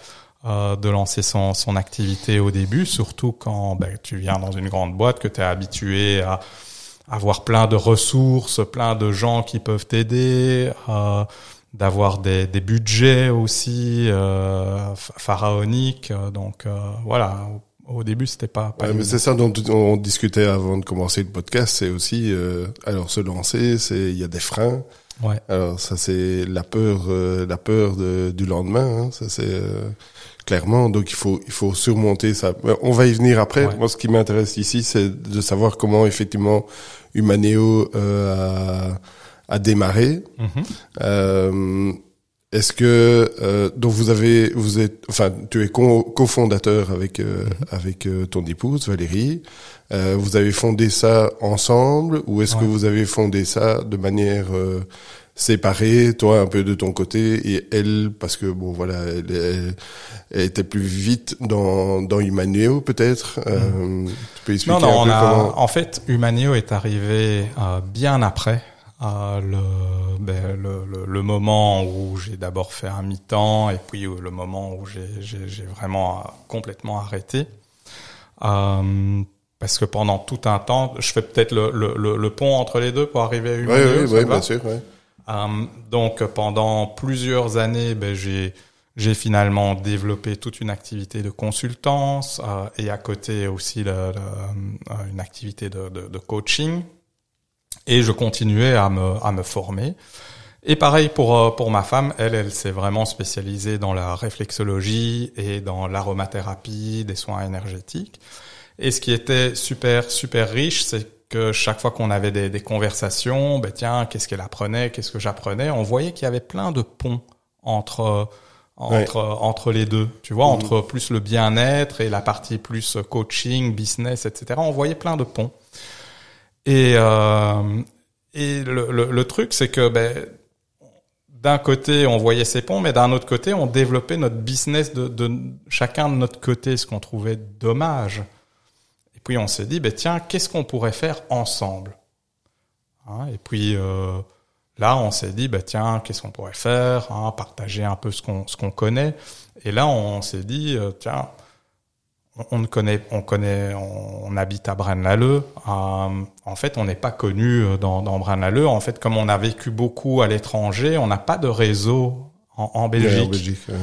Euh, de lancer son, son activité au début, surtout quand ben, tu viens dans une grande boîte, que tu es habitué à avoir plein de ressources, plein de gens qui peuvent t'aider, euh, d'avoir des, des, budgets aussi euh, pharaoniques. Donc euh, voilà, au, début c'était pas. pas mais c'est ça dont on discutait avant de commencer le podcast, c'est aussi alors se lancer, c'est il y a des freins. Ouais. Alors ça c'est la peur, euh, la peur de, du lendemain. Hein, ça c'est euh, clairement. Donc il faut, il faut surmonter ça. On va y venir après. Ouais. Moi, ce qui m'intéresse ici, c'est de savoir comment effectivement Humaneo euh, a, a démarré. Mhm. Euh, Est-ce que euh, donc vous avez vous êtes enfin tu es co- cofondateur avec euh, avec euh, ton épouse Valérie. Euh, vous avez fondé ça ensemble ou est-ce que vous avez fondé ça de manière séparée, toi un peu de ton côté et elle parce que bon voilà elle, elle- elle était plus vite dans dans Humaneo peut-être. Euh, tu peux expliquer Non, non, un on peu a, comment en fait, Humanio est arrivé euh, bien après euh, le, ben, le, le, le moment où j'ai d'abord fait un mi-temps et puis le moment où j'ai vraiment complètement arrêté. Euh, parce que pendant tout un temps, je fais peut-être le, le, le, pont entre les deux pour arriver à Oui, Humanio. oui, oui, bien sûr. Ouais. Euh, donc pendant plusieurs années, ben, j'ai j'ai finalement développé toute une activité de consultance euh, et à côté aussi le- euh, une activité de, de, de coaching. Et je continuais à me à me former. Et pareil pour euh, pour ma femme, elle elle s'est vraiment spécialisée dans la réflexologie et dans l'aromathérapie, des soins énergétiques. Et ce qui était super super riche, c'est que chaque fois qu'on avait des, des conversations, ben tiens, qu'est-ce qu'elle apprenait, qu'est-ce que j'apprenais, on voyait qu'il y avait plein de ponts entre entre entre les deux. Tu vois, Mhm. entre plus le bien-être et la partie plus coaching, business, etc. On voyait plein de ponts. Et euh, et le, le, le truc, c'est que ben d'un côté, on voyait ces ponts, mais d'un autre côté, on développait notre business de, de chacun de notre côté, ce qu'on trouvait dommage. Puis on s'est dit, ben tiens, qu'est-ce qu'on pourrait faire ensemble Hein, Et puis euh, là, on s'est dit, ben tiens, qu'est-ce qu'on pourrait faire hein, Partager un peu ce qu'on ce qu'on connaît. Et là, on s'est dit, euh, tiens, on, connaît, on connaît, on, on habite à Braine-l'Alleud. Euh, en fait, on n'est pas connu dans, dans Braine-l'Alleud. En fait, comme on a vécu beaucoup à l'étranger, on n'a pas de réseau en, en Ouais, Belgique. en Belgique. ouais.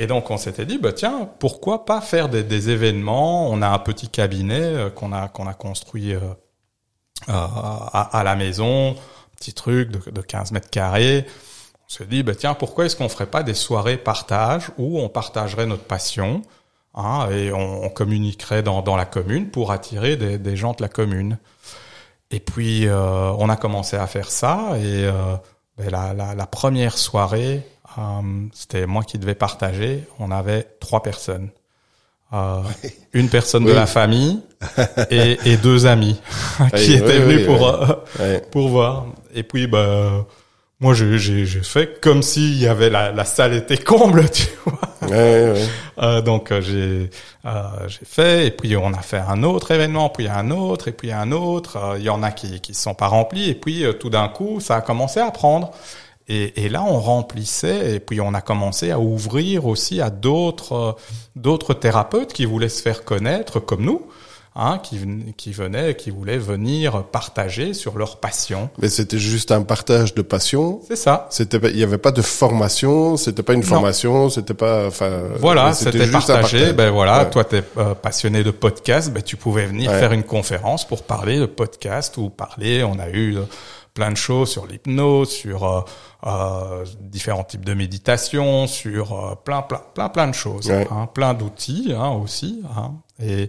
Et donc on s'était dit bah tiens pourquoi pas faire des, événements? On a un petit cabinet euh, qu'on a qu'on a construit euh, euh, à, la maison. Petit truc de, de 15 mètres carrés. On s'est dit bah tiens pourquoi est-ce qu'on ferait pas des soirées partage où on partagerait notre passion hein, et on, communiquerait dans, la commune pour attirer des, gens de la commune. Et puis on a commencé à faire ça et ben, la première soirée euh, c'était moi qui devais partager. On avait trois personnes. Euh, <laughs> une personne de la famille <laughs> et, et deux amis <laughs> qui Oui, étaient venus pour euh, pour voir. Et puis bah moi j'ai fait comme s'il y avait la, la salle était comble, tu vois. Ouais, ouais, ouais. Euh, donc j'ai euh, j'ai fait et puis on a fait un autre événement, puis un autre et puis un autre. Euh, Il y en a qui qui sont pas remplis et puis tout d'un coup ça a commencé à prendre. Et, et là on remplissait et puis on a commencé à ouvrir aussi à d'autres euh, d'autres thérapeutes qui voulaient se faire connaître comme nous. Hein, qui, qui venaient, qui voulaient venir partager sur leur passion. Mais c'était juste un partage de passion. C'est ça. C'était il y avait pas de formation, c'était pas une Non. formation, c'était pas, enfin. Voilà, c'était partagé. Ben voilà, Ouais. toi t'es euh, passionné de podcast, ben tu pouvais venir Ouais. faire une conférence pour parler de podcast ou parler. On a eu euh, plein de choses sur l'hypnose, sur euh, euh, différents types de méditation, sur euh, plein plein plein plein de choses, Ouais. hein, plein d'outils hein, aussi. Hein, et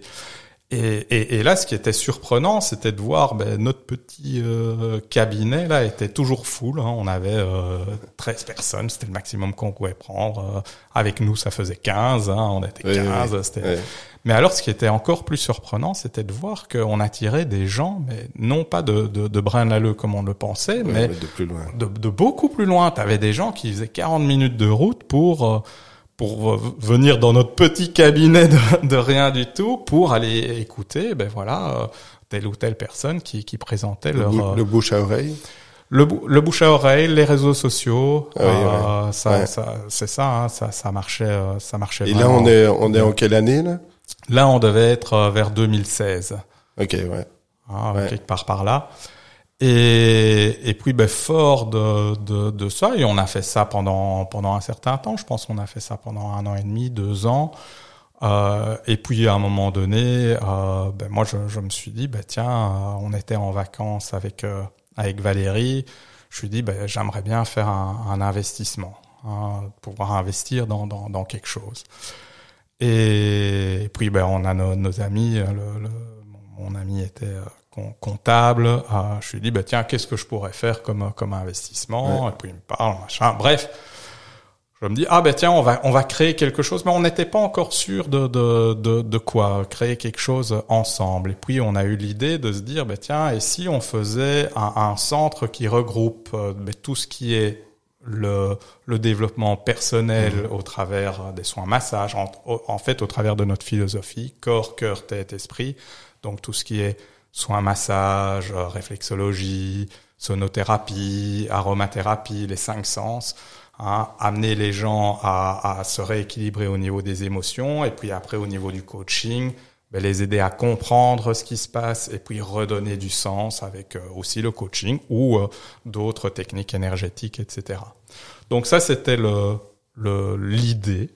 et, et, et là, ce qui était surprenant, c'était de voir ben, notre petit euh, cabinet là était toujours full. Hein. On avait euh, 13 personnes, c'était le maximum qu'on pouvait prendre. Euh, avec nous, ça faisait 15. Hein. On était Oui, 15. oui, c'était- ouais. Mais alors, ce qui était encore plus surprenant, c'était de voir qu'on attirait des gens, mais non pas de, de, de Braine-l'Alleud comme on le pensait, Ouais, mais de plus loin. de, de beaucoup plus loin. Tu avais des gens qui faisaient 40 minutes de route pour euh, pour venir dans notre petit cabinet de, de rien du tout pour aller écouter, ben voilà, euh, telle ou telle personne qui, qui présentait Le, leur bou- euh, le bouche à oreille. le, bou- le bouche à oreille, les réseaux sociaux, Ah oui, euh, ça, Ouais. ça c'est ça, hein, ça, ça marchait, ça marchait. Et là, on est, on est en quelle année, là? Là, on devait être euh, vers 2016. Ok, ouais. hein, Ouais. quelque part par là. Et, et puis, ben, fort de, de, de ça, et on a fait ça pendant, pendant un certain temps, je pense qu'on a fait ça pendant un an et demi, deux ans. Euh, et puis, à un moment donné, euh, ben, moi, je, je me suis dit, ben, tiens, euh, on était en vacances avec, avec Valérie. je lui dis, ben, j'aimerais bien faire un, un investissement, hein, pouvoir investir dans, dans, dans, quelque chose. Et puis, ben, on a nos, nos amis. Le, le, mon ami était euh, comptable. Euh, je lui dis, ben, tiens, qu'est-ce que je pourrais faire comme, comme investissement? Et puis, il me parle, machin. Bref je me dis ah ben tiens on va on va créer quelque chose mais on n'était pas encore sûr de, de de de quoi créer quelque chose ensemble et puis on a eu l'idée de se dire ben tiens et si on faisait un, un centre qui regroupe euh, ben, tout ce qui est le, le développement personnel mmh. au travers des soins massage en, en fait au travers de notre philosophie corps cœur tête esprit donc tout ce qui est soins massage réflexologie sonothérapie aromathérapie les cinq sens Hein, amener les gens à, à, se rééquilibrer au niveau des émotions et puis après au niveau du coaching, ben, les aider à comprendre ce qui se passe et puis redonner du sens avec euh, aussi le coaching ou euh, d'autres techniques énergétiques, etc. Donc ça, c'était le l'idée.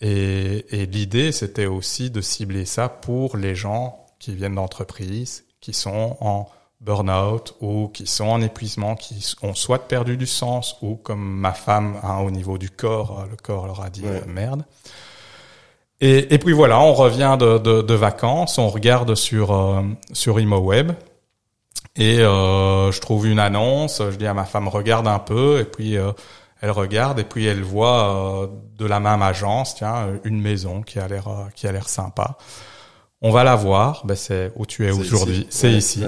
Et, et l'idée, c'était aussi de cibler ça pour les gens qui viennent d'entreprises, qui sont en burn-out ou qui sont en épuisement, qui ont soit perdu du sens ou comme ma femme hein, au niveau du corps, le corps leur a dit euh, merde. Et, et, puis voilà, on revient de, de, de vacances, on regarde sur euh, sur ImoWeb et euh, je trouve une annonce. Je dis à ma femme regarde un peu et puis euh, elle regarde et puis elle voit de la même agence, tiens, une maison qui a l'air qui a l'air sympa. On va la voir, ben c'est où tu es aujourd'hui, c'est ici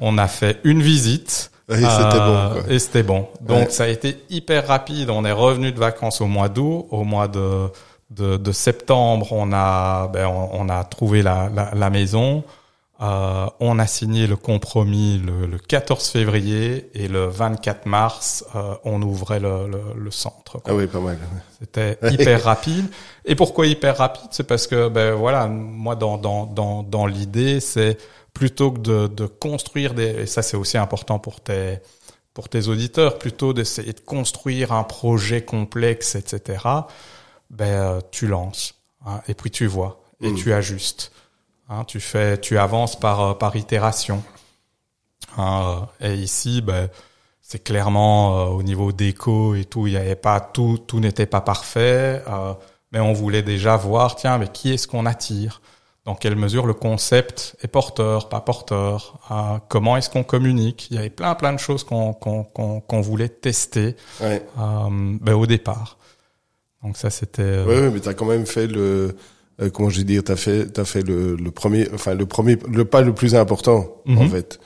on a fait une visite. Et c'était bon. Euh, et c'était bon. Donc ça a été hyper rapide. On est revenu de vacances au mois d'août. Au mois de, de, de, septembre, on a ben, on, a trouvé la, la, la maison. Euh, on a signé le compromis le, le, 14 février et le 24 mars, euh, on ouvrait le, le, le centre. Quoi. Ah oui, pas mal. C'était hyper rapide. Et pourquoi hyper rapide? C'est parce que ben voilà, moi dans dans dans, dans l'idée, c'est plutôt que de, de construire des, et ça c'est aussi important pour tes, pour tes auditeurs, plutôt d'essayer de construire un projet complexe, etc., ben, euh, tu lances, hein, et puis tu vois, et mm. tu ajustes. Hein, tu fais, tu avances par, euh, par itération. Hein, et ici, ben, c'est clairement euh, au niveau déco et tout, il y avait pas tout, tout n'était pas parfait, euh, mais on voulait déjà voir, tiens, mais qui est-ce qu'on attire? Dans quelle mesure le concept est porteur, pas porteur, euh, comment est-ce qu'on communique? Il y avait plein plein de choses qu'on qu'on qu'on voulait tester ouais. euh, ben, au départ. Donc ça c'était. Euh... Oui, mais t'as quand même fait le euh, comment je vais dire, t'as fait t'as fait le, le premier, enfin le premier, le pas le plus important en mhm. fait.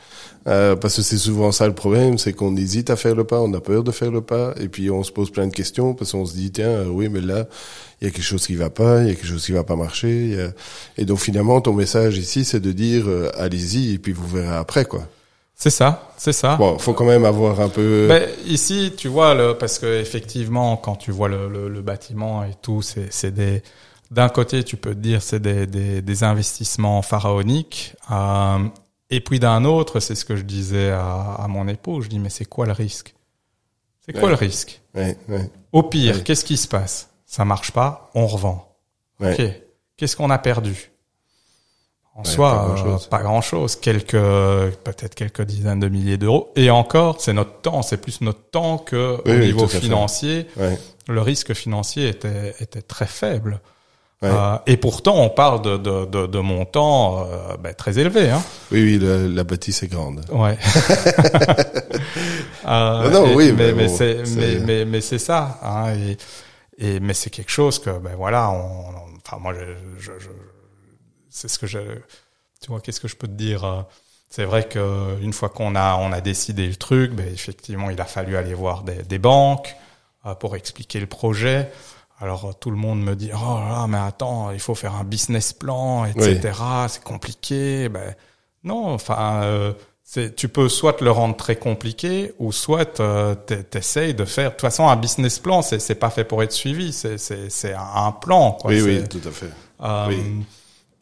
Euh, parce que c'est souvent ça le problème, c'est qu'on hésite à faire le pas, on a peur de faire le pas, et puis on se pose plein de questions parce qu'on se dit tiens euh, oui mais là il y a quelque chose qui va pas, il y a quelque chose qui va pas marcher, et donc finalement ton message ici c'est de dire euh, allez-y et puis vous verrez après quoi. C'est ça, c'est ça. Bon, faut quand même avoir un peu. Ben, ici, tu vois, le, parce que effectivement, quand tu vois le, le, le bâtiment et tout, c'est des. D'un côté, tu peux te dire c'est des, des, des, investissements pharaoniques, euh, et puis d'un autre, c'est ce que je disais à, à mon époux, je dis mais c'est quoi le risque? C'est quoi ouais. le risque? Ouais, ouais. Au pire, qu'est-ce qui se passe? Ça marche pas, on revend. Ok. Qu'est-ce qu'on a perdu? En soi, pas grand-chose. quelques peut-être quelques dizaines de milliers d'euros. Et encore, c'est notre temps. C'est plus notre temps que au niveau financier. Le risque financier était était très faible. Ouais. Euh, et pourtant, on parle de, de, de, de montants euh, ben, très élevés. Hein. Oui, oui, la, la bâtisse est grande. Ouais. <laughs> euh, non, et, oui, mais, mais, mais bon, c'est mais, mais, mais c'est ça. Hein, et, et mais c'est quelque chose que ben voilà, on, enfin moi, je, je, je c'est ce que je, tu vois, qu'est-ce que je peux te dire. euh, c'est vrai que une fois qu'on a on a décidé le truc, ben effectivement, il a fallu aller voir des, des banques euh, pour expliquer le projet. Alors tout le monde me dit oh là mais attends il faut faire un business plan etc oui. c'est compliqué ben non enfin euh, tu peux soit le rendre très compliqué ou soit euh, t'essayes de faire de toute façon un business plan c'est c'est pas fait pour être suivi c'est c'est c'est un, un, plan quoi. oui oui tout à fait euh, oui.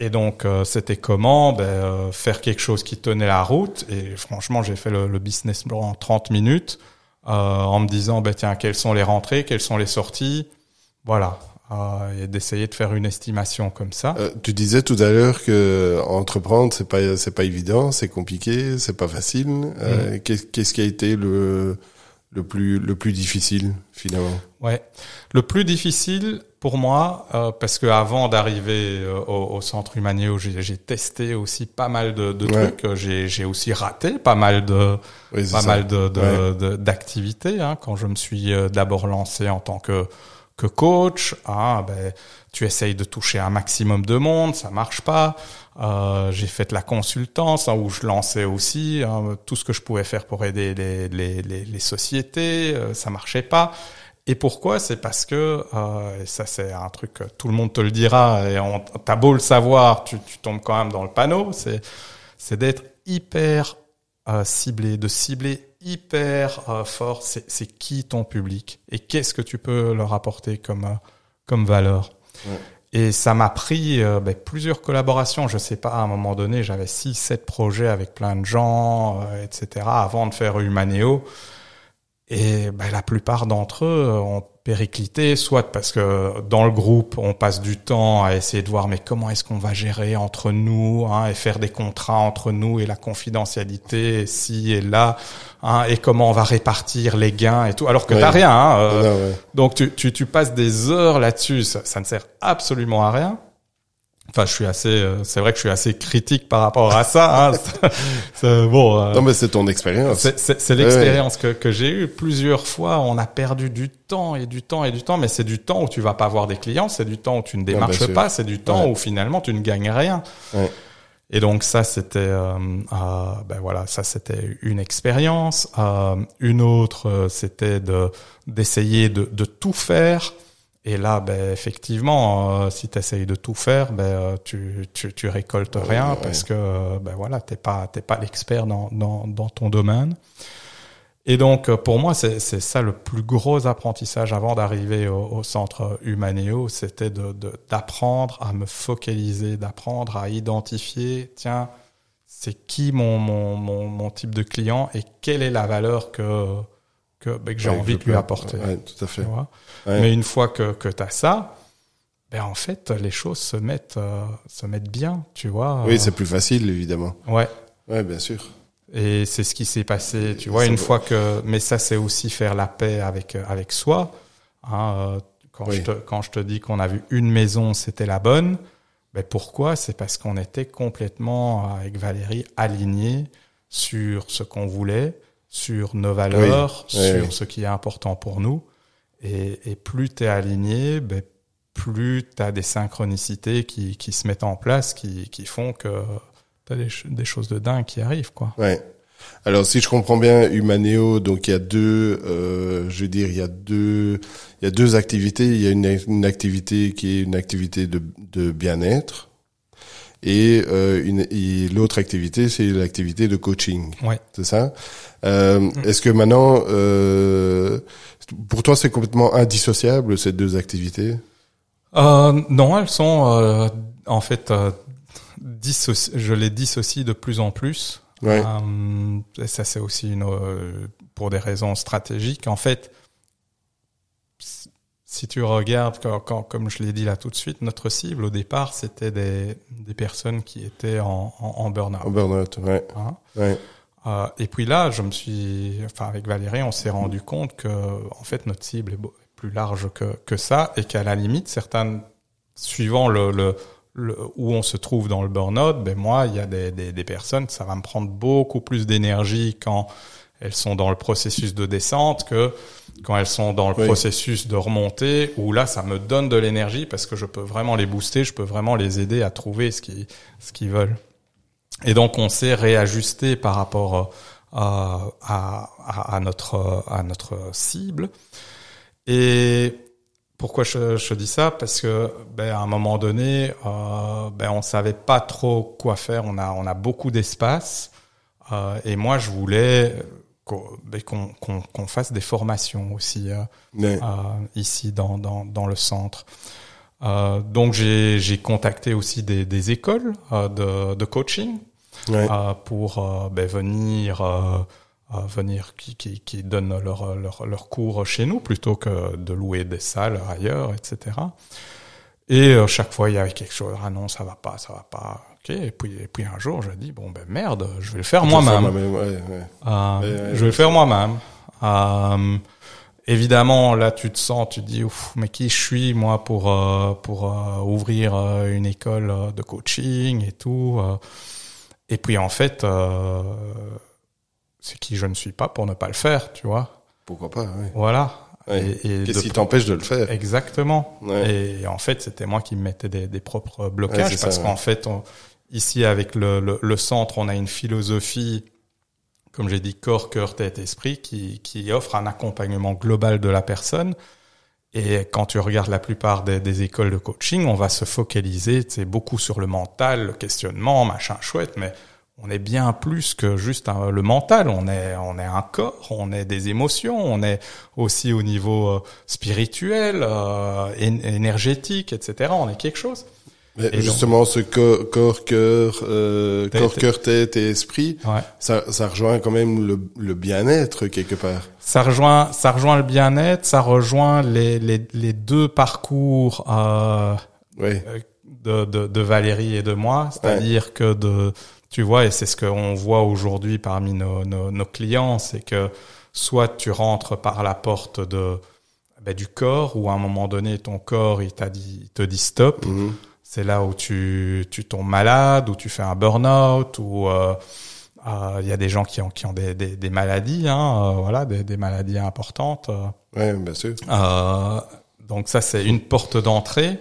Et donc euh, c'était comment? Ben, euh, faire quelque chose qui tenait la route et franchement j'ai fait le, le, business plan en 30 minutes euh, en me disant ben tiens quelles sont les rentrées? Quelles sont les sorties? Voilà. Euh, et d'essayer de faire une estimation comme ça. Euh, tu disais tout à l'heure que entreprendre c'est pas c'est pas évident, c'est compliqué, c'est pas facile. Euh, mm. Qu'est-ce qui a été le le plus le plus difficile finalement? Ouais, le plus difficile pour moi, euh, parce que avant d'arriver euh, au, au, centre Humanéo, j'ai testé aussi pas mal de, de Ouais. trucs. J'ai j'ai aussi raté pas mal de Oui, pas ça. mal de de- Ouais. de- d'activités. hein. Quand je me suis euh, d'abord lancé en tant que que coach, hein, ben, tu essayes de toucher un maximum de monde, ça marche pas. Euh, j'ai fait de la consultance hein, où je lançais aussi hein, tout ce que je pouvais faire pour aider les, les, les, les sociétés, euh, ça marchait pas. Et pourquoi? C'est parce que, euh, et ça c'est un truc, que tout le monde te le dira, et on, t'as beau le savoir, tu, tu tombes quand même dans le panneau, c'est, c'est d'être hyper euh, ciblé, de cibler hyper euh, fort, c'est, qui ton public et qu'est-ce que tu peux leur apporter comme, euh, comme valeur. Ouais. Et ça m'a pris euh, ben, plusieurs collaborations. Je sais pas, à un moment donné, j'avais six, sept projets avec plein de gens, euh, etc. Avant de faire Humanéo. Et ben, la plupart d'entre eux ont périclité, soit parce que dans le groupe, on passe du temps à essayer de voir mais comment est-ce qu'on va gérer entre nous hein, et faire des contrats entre nous et la confidentialité si et là hein, et comment on va répartir les gains et tout alors que Ouais. t'as rien. Hein, euh, Non, ouais. donc tu, tu, tu passes des heures là-dessus, ça, ça ne sert absolument à rien. Enfin, je suis assez, euh, c'est vrai que je suis assez critique par rapport à ça. Hein. <laughs> Bon, euh, Non, mais c'est ton expérience. c'est- l'expérience que, que j'ai eue. Plusieurs fois, on a perdu du temps et du temps et du temps, mais c'est du temps où tu vas pas voir des clients, c'est du temps où tu ne bien démarches sûr. pas, c'est du temps Ouais. où finalement tu ne gagnes rien. Ouais. Et donc ça, c'était, euh, euh, ben voilà, ça c'était une expérience. Euh, une autre, c'était de d'essayer de, de tout faire. Et là, ben effectivement, euh, si tu essayes de tout faire, ben euh, tu, tu tu récoltes Ouais, rien ouais. parce que euh, ben voilà, t'es pas t'es pas l'expert dans, dans dans ton domaine. Et donc, euh, pour moi, c'est c'est ça le plus gros apprentissage avant d'arriver au, au centre Humanéo, c'était de de- d'apprendre à me focaliser, d'apprendre à identifier, tiens, c'est qui mon, mon, mon, mon type de client et quelle est la valeur que, que, ben, que j'ai Ouais, envie de lui apporter. Ouais, tout à fait. tu vois. Ouais. Mais une fois que, que tu as ça, ben en fait, les choses se mettent, euh, se mettent bien, tu vois. Oui, Euh, c'est plus facile, évidemment. ouais. Ouais, bien sûr. Et c'est ce qui s'est passé, tu vois, une fois que, mais ça c'est aussi faire la paix avec euh, avec soi. Hein, euh, quand Oui. je te quand je te dis qu'on a vu une maison, c'était la bonne. Ben pourquoi? C'est parce qu'on était complètement avec Valérie alignés sur ce qu'on voulait, sur nos valeurs, Oui. Sur oui. ce qui est important pour nous. Et, et plus tu es aligné, ben plus tu as des synchronicités qui, qui se mettent en place, qui, qui font que tu as des, ch- des choses de dingue qui arrivent. quoi. Ouais. Alors, si je comprends bien, Humanéo, donc il y a deux, euh, je veux dire, il y a deux, il y a deux activités. Il y a une, une activité qui est une activité de, de bien-être, et, euh, une, et l'autre activité, c'est l'activité de coaching. Ouais. C'est ça? Euh, Est-ce que maintenant, euh, pour toi, c'est complètement indissociable ces deux activités? Euh, non, elles sont euh, en fait euh, je les dissocie de plus en plus. Ouais. Euh, et ça, c'est aussi une, euh, pour des raisons stratégiques. En fait, si- tu regardes, quand, quand- comme je l'ai dit là tout de suite, notre cible au départ, c'était des, des personnes qui étaient en, en, en En burn-out. burn-out, ouais. hein? ouais. Euh, et puis là, je me suis, enfin avec Valérie, on s'est rendu compte que en fait notre cible est plus large que que ça et qu'à la limite certaines, suivant le, le, le- où on se trouve dans le burn-out, ben moi il y a des, des des personnes, ça va me prendre beaucoup plus d'énergie quand elles sont dans le processus de descente que quand elles sont dans le Oui. processus de remontée où là ça me donne de l'énergie parce que je peux vraiment les booster, je peux vraiment les aider à trouver ce qu'ils ce qu'ils veulent. Et donc on s'est réajusté par rapport euh, à, à, à- à notre à notre cible. Et pourquoi je, je dis ça? Parce que ben, à un moment donné, euh, ben, on savait pas trop quoi faire. On a on a beaucoup d'espace. Euh, et moi, je voulais qu'on ben, qu'on fasse des formations aussi. euh, euh, ici dans, dans, dans le centre. Euh, donc j'ai contacté aussi des, des écoles de, de coaching pour ben, venir venir qui, qui, qui donnent leur, leur, leur cours chez nous plutôt que de louer des salles ailleurs, etc. Et chaque fois il y avait quelque chose, ah non ça va pas, ça va pas. Et puis et puis un jour je dis bon ben merde, je vais le faire moi-même. Ouais, ouais, ouais. Euh, Ouais, ouais, je vais le faire moi-même. Euh, évidemment, là, tu te sens, tu te dis, ouf, mais qui je suis moi pour euh, pour euh, ouvrir une école de coaching et tout. et puis en fait, c'est qui je ne suis pas pour ne pas le faire, tu vois. Pourquoi pas oui. Voilà. Et, Qu'est-ce qui t'empêche de le faire? Exactement. Et en fait, c'était moi qui me mettais des, des propres blocages parce qu'en fait, ici avec le, centre, on a une philosophie comme j'ai dit, corps, cœur, tête, esprit, qui, qui offre un accompagnement global de la personne. Et quand tu regardes la plupart des, des écoles de coaching, on va se focaliser c'est beaucoup sur le mental, le questionnement, machin chouette, mais on est bien plus que juste le mental. On est, on est un corps, on est des émotions, on est aussi au niveau euh, spirituel, euh, énergétique, etc. On est quelque chose. Mais justement, ce corps, corps, cœur, euh, corps, cœur, tête et esprit, ça, ça rejoint quand même le, le bien-être quelque part. Ça rejoint, ça rejoint le bien-être, ça rejoint les, les, les deux parcours euh, oui. de, de, de, Valérie et de moi, c'est-à-dire que de, tu vois, et c'est ce qu'on voit aujourd'hui parmi nos, nos, nos clients, c'est que soit tu rentres par la porte de ben, du corps, ou à un moment donné ton corps il t'a dit, il te dit stop. Mhm c'est là où tu, tu tombes malade, où tu fais un burn-out, où euh, euh, il y a des gens qui ont, qui ont des, des, des maladies, hein, euh, voilà, des, des, maladies importantes. Oui, bien sûr. donc ça, c'est une porte d'entrée.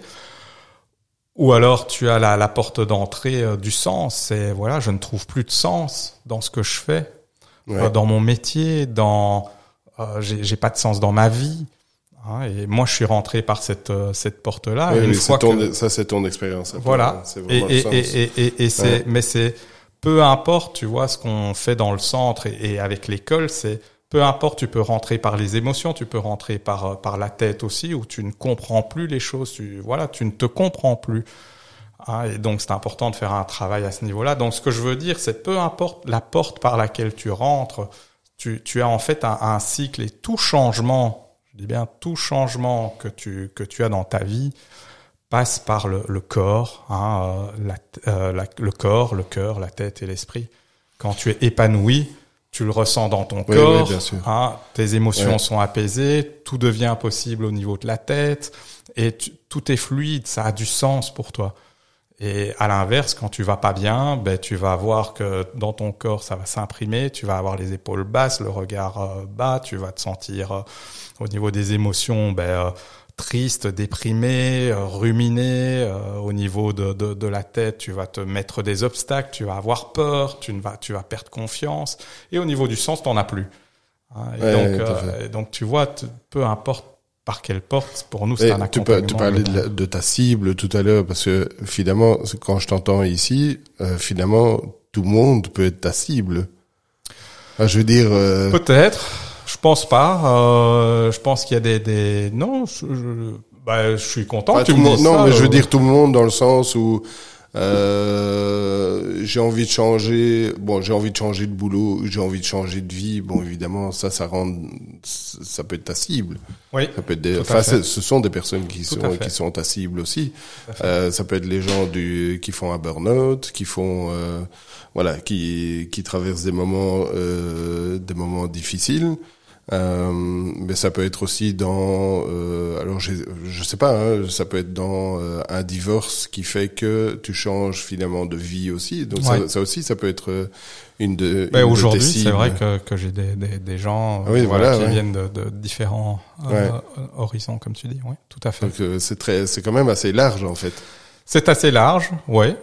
Ou alors tu as la, la porte d'entrée du sens. C'est voilà, je ne trouve plus de sens dans ce que je fais, dans mon métier, dans j'ai pas de sens dans ma vie. Hein, et moi, je suis rentré par cette euh, cette porte-là. Fois que... ça, c'est ton expérience. Voilà. Et, et, et, et, c'est, mais c'est peu importe, tu vois, ce qu'on fait dans le centre et, avec l'école, c'est peu importe, tu peux rentrer par les émotions, tu peux rentrer par euh, par la tête aussi, où tu ne comprends plus les choses. Tu voilà, tu ne te comprends plus. Hein, et donc, c'est important de faire un travail à ce niveau-là. Donc, ce que je veux dire, c'est peu importe la porte par laquelle tu rentres, tu, tu as en fait un, un cycle et tout changement je dis bien tout changement que tu que tu as dans ta vie passe par le, le corps, hein, euh, euh, la, le corps, le cœur, la tête et l'esprit. Quand tu es épanoui, tu le ressens dans ton corps, hein, tes émotions sont apaisées, tout devient possible au niveau de la tête et tout est fluide, ça a du sens pour toi. Et à l'inverse, quand tu vas pas bien, ben tu vas voir que dans ton corps ça va s'imprimer, tu vas avoir les épaules basses, le regard euh, bas, tu vas te sentir euh, au niveau des émotions ben, euh, triste, déprimé, ruminé. au niveau de, de, de, la tête, tu vas te mettre des obstacles, tu vas avoir peur, tu ne vas tu vas perdre confiance. Et au niveau du sens, t'en as plus. Hein, et donc, donc tu vois, peu importe par quelle porte Pour nous, c'est un accompagnement. Tu, parlais de, ta cible tout à l'heure, parce que finalement, quand je t'entends ici, euh, finalement, tout le monde peut être ta cible. je veux dire... Euh... Peut-être. Je pense pas. Euh, je pense qu'il y a des... des... Non, je, bah, je suis content tu me Non, mais je veux euh. dire tout le monde dans le sens où euh, j'ai envie de changer. Bon, j'ai envie de changer de boulot, j'ai envie de changer de vie. Bon, évidemment, ça, ça rend, ça peut être ta cible. Oui. Ça peut être des, enfin, ce sont des personnes qui sont qui sont ta cible aussi. Euh, ça peut être les gens du qui font un burn-out, qui font, euh, voilà, qui qui traversent des moments euh, des moments difficiles. Euh, mais ça peut être aussi dans, euh, alors je, sais pas, hein, ça peut être dans euh, un divorce qui fait que tu changes finalement de vie aussi. Donc ça, ça, aussi, ça peut être euh, une de. Ben Aujourd'hui, c'est vrai que, que j'ai des, des, des, gens oui, voilà, qui viennent de, de différents horizons, comme tu dis. Oui, tout à fait. Donc c'est très, c'est quand même assez large en fait. C'est assez large, oui.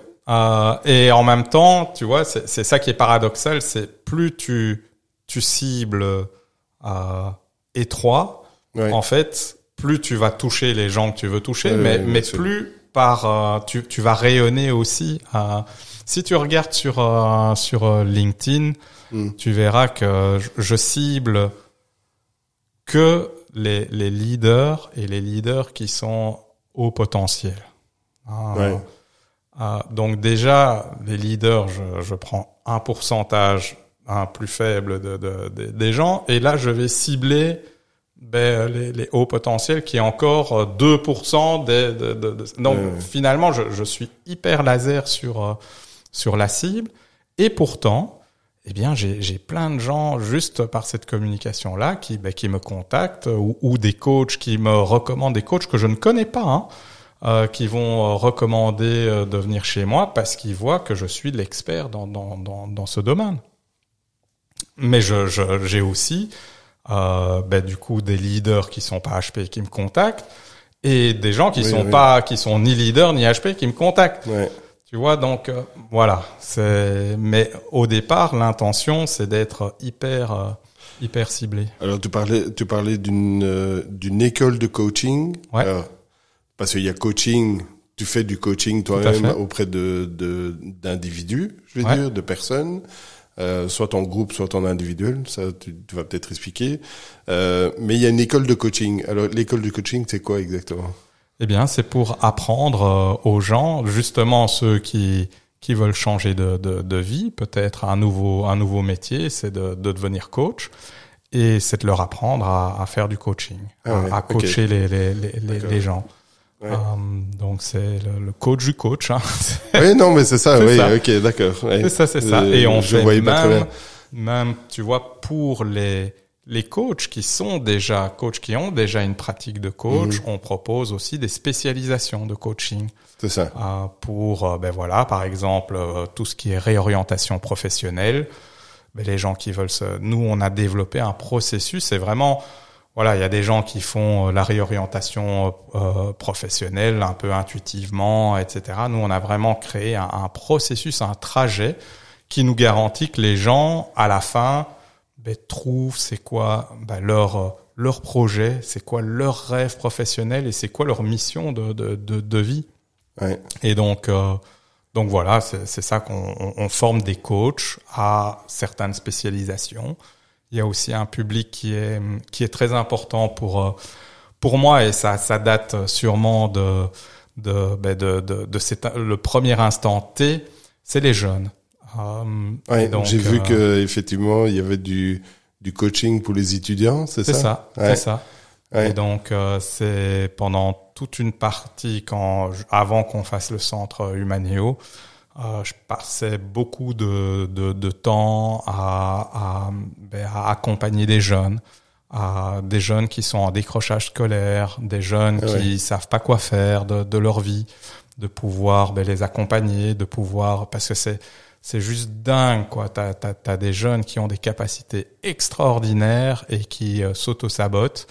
et en même temps, tu vois, c'est ça qui est paradoxal, c'est plus tu tu cibles euh, étroit, en fait, plus tu vas toucher les gens que tu veux toucher, mais, mais plus par euh, tu, tu vas rayonner aussi. Euh, si tu regardes sur euh, sur LinkedIn, hmm. tu verras que je, cible que les, les leaders et les leaders qui sont au potentiel. donc déjà, les leaders, je, je prends un pourcentage un plus faible de, de, des gens. Et là, je vais cibler ben, les, les, hauts potentiels qui est encore 2% des, de, de, Donc finalement, je, je, suis hyper laser sur, euh, sur la cible. Et pourtant, eh bien, j'ai plein de gens juste par cette communication-là qui, ben, qui me contactent ou, ou, des coachs qui me recommandent des coachs que je ne connais pas, hein, euh, qui vont euh, recommander euh, de venir chez moi parce qu'ils voient que je suis l'expert dans, dans, dans, dans, ce domaine. Mais je j'ai aussi euh, ben, du coup des leaders qui sont pas HP qui me contactent et des gens qui sont pas qui sont ni leaders ni HP qui me contactent. Tu vois, donc euh, voilà. C'est mais au départ, l'intention, c'est d'être hyper euh, hyper ciblé. Alors tu parlais tu parlais d'une d'une école de coaching. Ouais. Alors, parce qu'il y a coaching. Tu fais du coaching toi-même auprès de d'individus, je Ouais. dire, de personnes. Euh, soit en groupe, soit en individuel, ça tu, tu vas peut-être expliquer. Euh, mais il y a une école de coaching. Alors l'école de coaching, c'est quoi exactement? Eh bien, c'est pour apprendre euh, aux gens, justement ceux qui qui veulent changer de, de, de vie, peut-être un nouveau un nouveau métier, c'est de, de devenir coach, et c'est de leur apprendre à, à faire du coaching, Ah ouais, à, coacher les les les, les, D'accord. les gens. Ouais. Euh, donc c'est le, le coach du coach. Hein. <laughs> Oui, non, mais c'est ça. Oui, ça. ok, d'accord. ouais. C'est ça, c'est ça. Euh, Et on je fait voyais pas très même, bien. même, tu vois, pour les les coachs qui sont déjà coachs qui ont déjà une pratique de coach, Mhm. on propose aussi des spécialisations de coaching C'est ça. euh, pour, euh, ben voilà, par exemple, euh, tout ce qui est réorientation professionnelle. Ben, les gens qui veulent se, nous, on a développé un processus. C'est vraiment, voilà, il y a des gens qui font euh, la réorientation euh, professionnelle un peu intuitivement, etc. Nous, on a vraiment créé un, un processus, un trajet qui nous garantit que les gens, à la fin, ben, trouvent c'est quoi ben, leur euh, leur projet, c'est quoi leur rêve professionnel et c'est quoi leur mission de, de, de, de vie. Ouais. Et donc, euh, donc voilà, c'est c'est ça qu'on on- on forme des coachs à certaines spécialisations. Il y a aussi un public qui est qui est très important pour euh, pour moi et ça ça date sûrement de de ben de, de, de cet- le premier instant T, c'est les jeunes. Euh, Ouais, j'ai vu euh, que effectivement il y avait du du coaching pour les étudiants, c'est ça c'est ça, Ouais. c'est ça. Ouais. Et donc euh, c'est pendant toute une partie quand avant qu'on fasse le centre Humanéo, euh, je passais beaucoup de, de, de temps à, à, ben, à accompagner des jeunes, à des jeunes qui sont en décrochage scolaire, des jeunes Ah qui ouais. savent pas quoi faire de, de leur vie, de pouvoir ben, les accompagner, de pouvoir parce que c'est c'est juste dingue quoi. T'as t'as des jeunes qui ont des capacités extraordinaires et qui euh, s'auto-sabotent.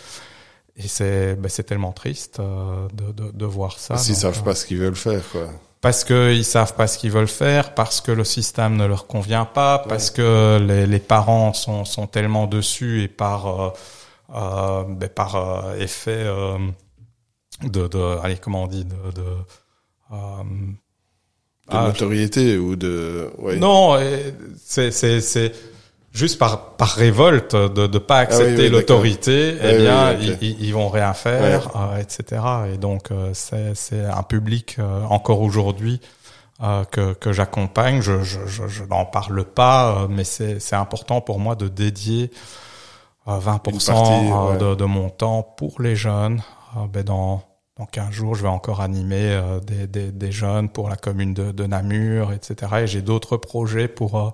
Et c'est ben, c'est tellement triste euh, de, de de voir ça. Donc, savent pas ce qu'ils veulent faire, quoi. Parce qu'ils savent pas ce qu'ils veulent faire, parce que le système ne leur convient pas, parce que les, les parents sont, sont tellement dessus et par euh, euh, ben, par euh, effet euh, de, de allez comment on dit de, ah, notoriété ou de. Ouais. non et c'est c'est c'est juste par par révolte de de pas accepter Ah oui, oui, l'autorité d'accord. eh Oui, bien oui, ok. ils, ils- vont rien faire euh, etc et donc euh, c'est c'est un public euh, encore aujourd'hui euh, que que j'accompagne je je je, je n'en parle pas euh, mais c'est c'est important pour moi de dédier euh, 20% Une partie, euh, ouais. de de mon temps pour les jeunes ben dans dans 15 jours, je vais encore animer euh, des, des, des jeunes pour la commune de, de Namur, etc. Et j'ai d'autres projets pour euh,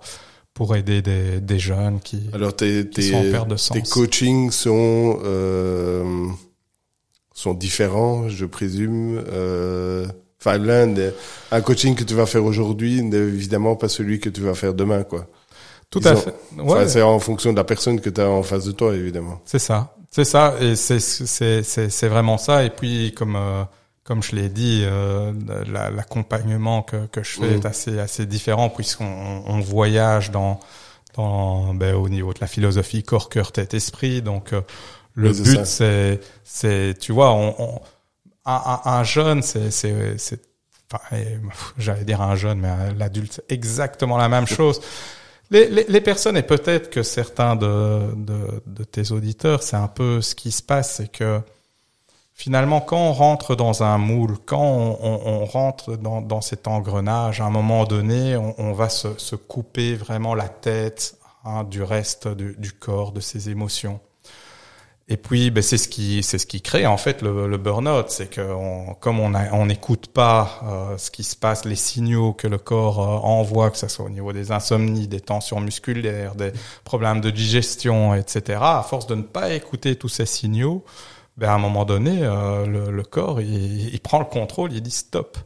pour aider des, des jeunes qui, Alors tes qui sont en perte de sens. tes coachings sont euh, sont différents, je présume. Euh, Enfin, l'un un coaching que tu vas faire aujourd'hui n'est évidemment pas celui que tu vas faire demain, quoi. Tout ils à ont- fait. Enfin, Ouais, c'est en fonction de la personne que tu as en face de toi, évidemment. c'est ça. C'est ça. Et c'est c'est c'est c'est vraiment ça. Et puis comme euh, comme je l'ai dit, euh, la- l'accompagnement que que je fais Mhm. est assez assez différent puisqu'on on voyage dans dans ben, au niveau de la philosophie corps cœur tête esprit. Donc euh, le Oui, but c'est c'est tu vois on, on- un, un, un jeune c'est c'est c'est enfin, j'allais dire un jeune mais l'adulte c'est exactement la même chose. Les, les, les personnes, et peut-être que certains de, de, de tes auditeurs, c'est un peu ce qui se passe, c'est que finalement, quand on rentre dans un moule, quand on, rentre dans, cet engrenage, à un moment donné, on, va se, couper vraiment la tête hein, du reste du, corps, de ses émotions. Et puis, ben, c'est ce qui, c'est ce qui crée en fait le, burn-out, c'est que comme on on n'écoute pas euh, ce qui se passe, les signaux que le corps euh, envoie, que ce soit au niveau des insomnies, des tensions musculaires, des problèmes de digestion, etc. À force de ne pas écouter tous ces signaux, ben à un moment donné, euh, le, le, corps il, il, prend le contrôle, il dit stop.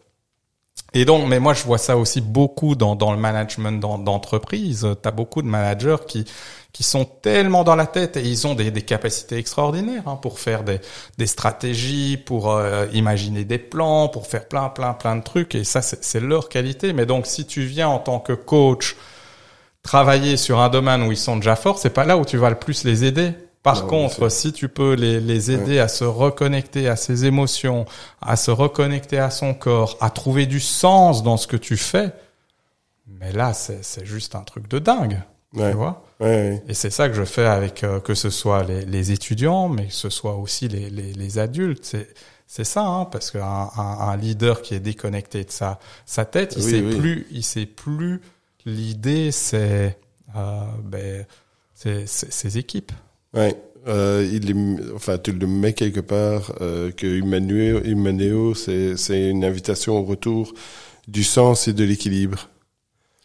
Et donc, mais moi je vois ça aussi beaucoup dans, dans le management d'entreprise. tu as beaucoup de managers qui qui sont tellement dans la tête et ils ont des, des capacités extraordinaires hein, pour faire des, des stratégies, pour euh, imaginer des plans, pour faire plein, plein, plein de trucs. Et ça, c'est leur qualité. Mais donc, si tu viens en tant que coach travailler sur un domaine où ils sont déjà forts, c'est pas là où tu vas le plus les aider. Par contre, si tu peux les, les aider à se reconnecter à ses émotions, à se reconnecter à son corps, à trouver du sens dans ce que tu fais, mais là, c'est juste un truc de dingue. Tu vois Ouais, Et c'est ça que je fais avec euh, que ce soit les, les, étudiants, mais que ce soit aussi les, les, les adultes. C'est ça, hein, parce qu'un un, un, leader qui est déconnecté de sa sa tête, il oui, sait oui. plus, il sait plus. L'idée, c'est euh, ben, c'est ses équipes. Ouais. Euh, il est, enfin, tu le mets quelque part euh, que Humanéo, c'est c'est une invitation au retour du sens et de l'équilibre.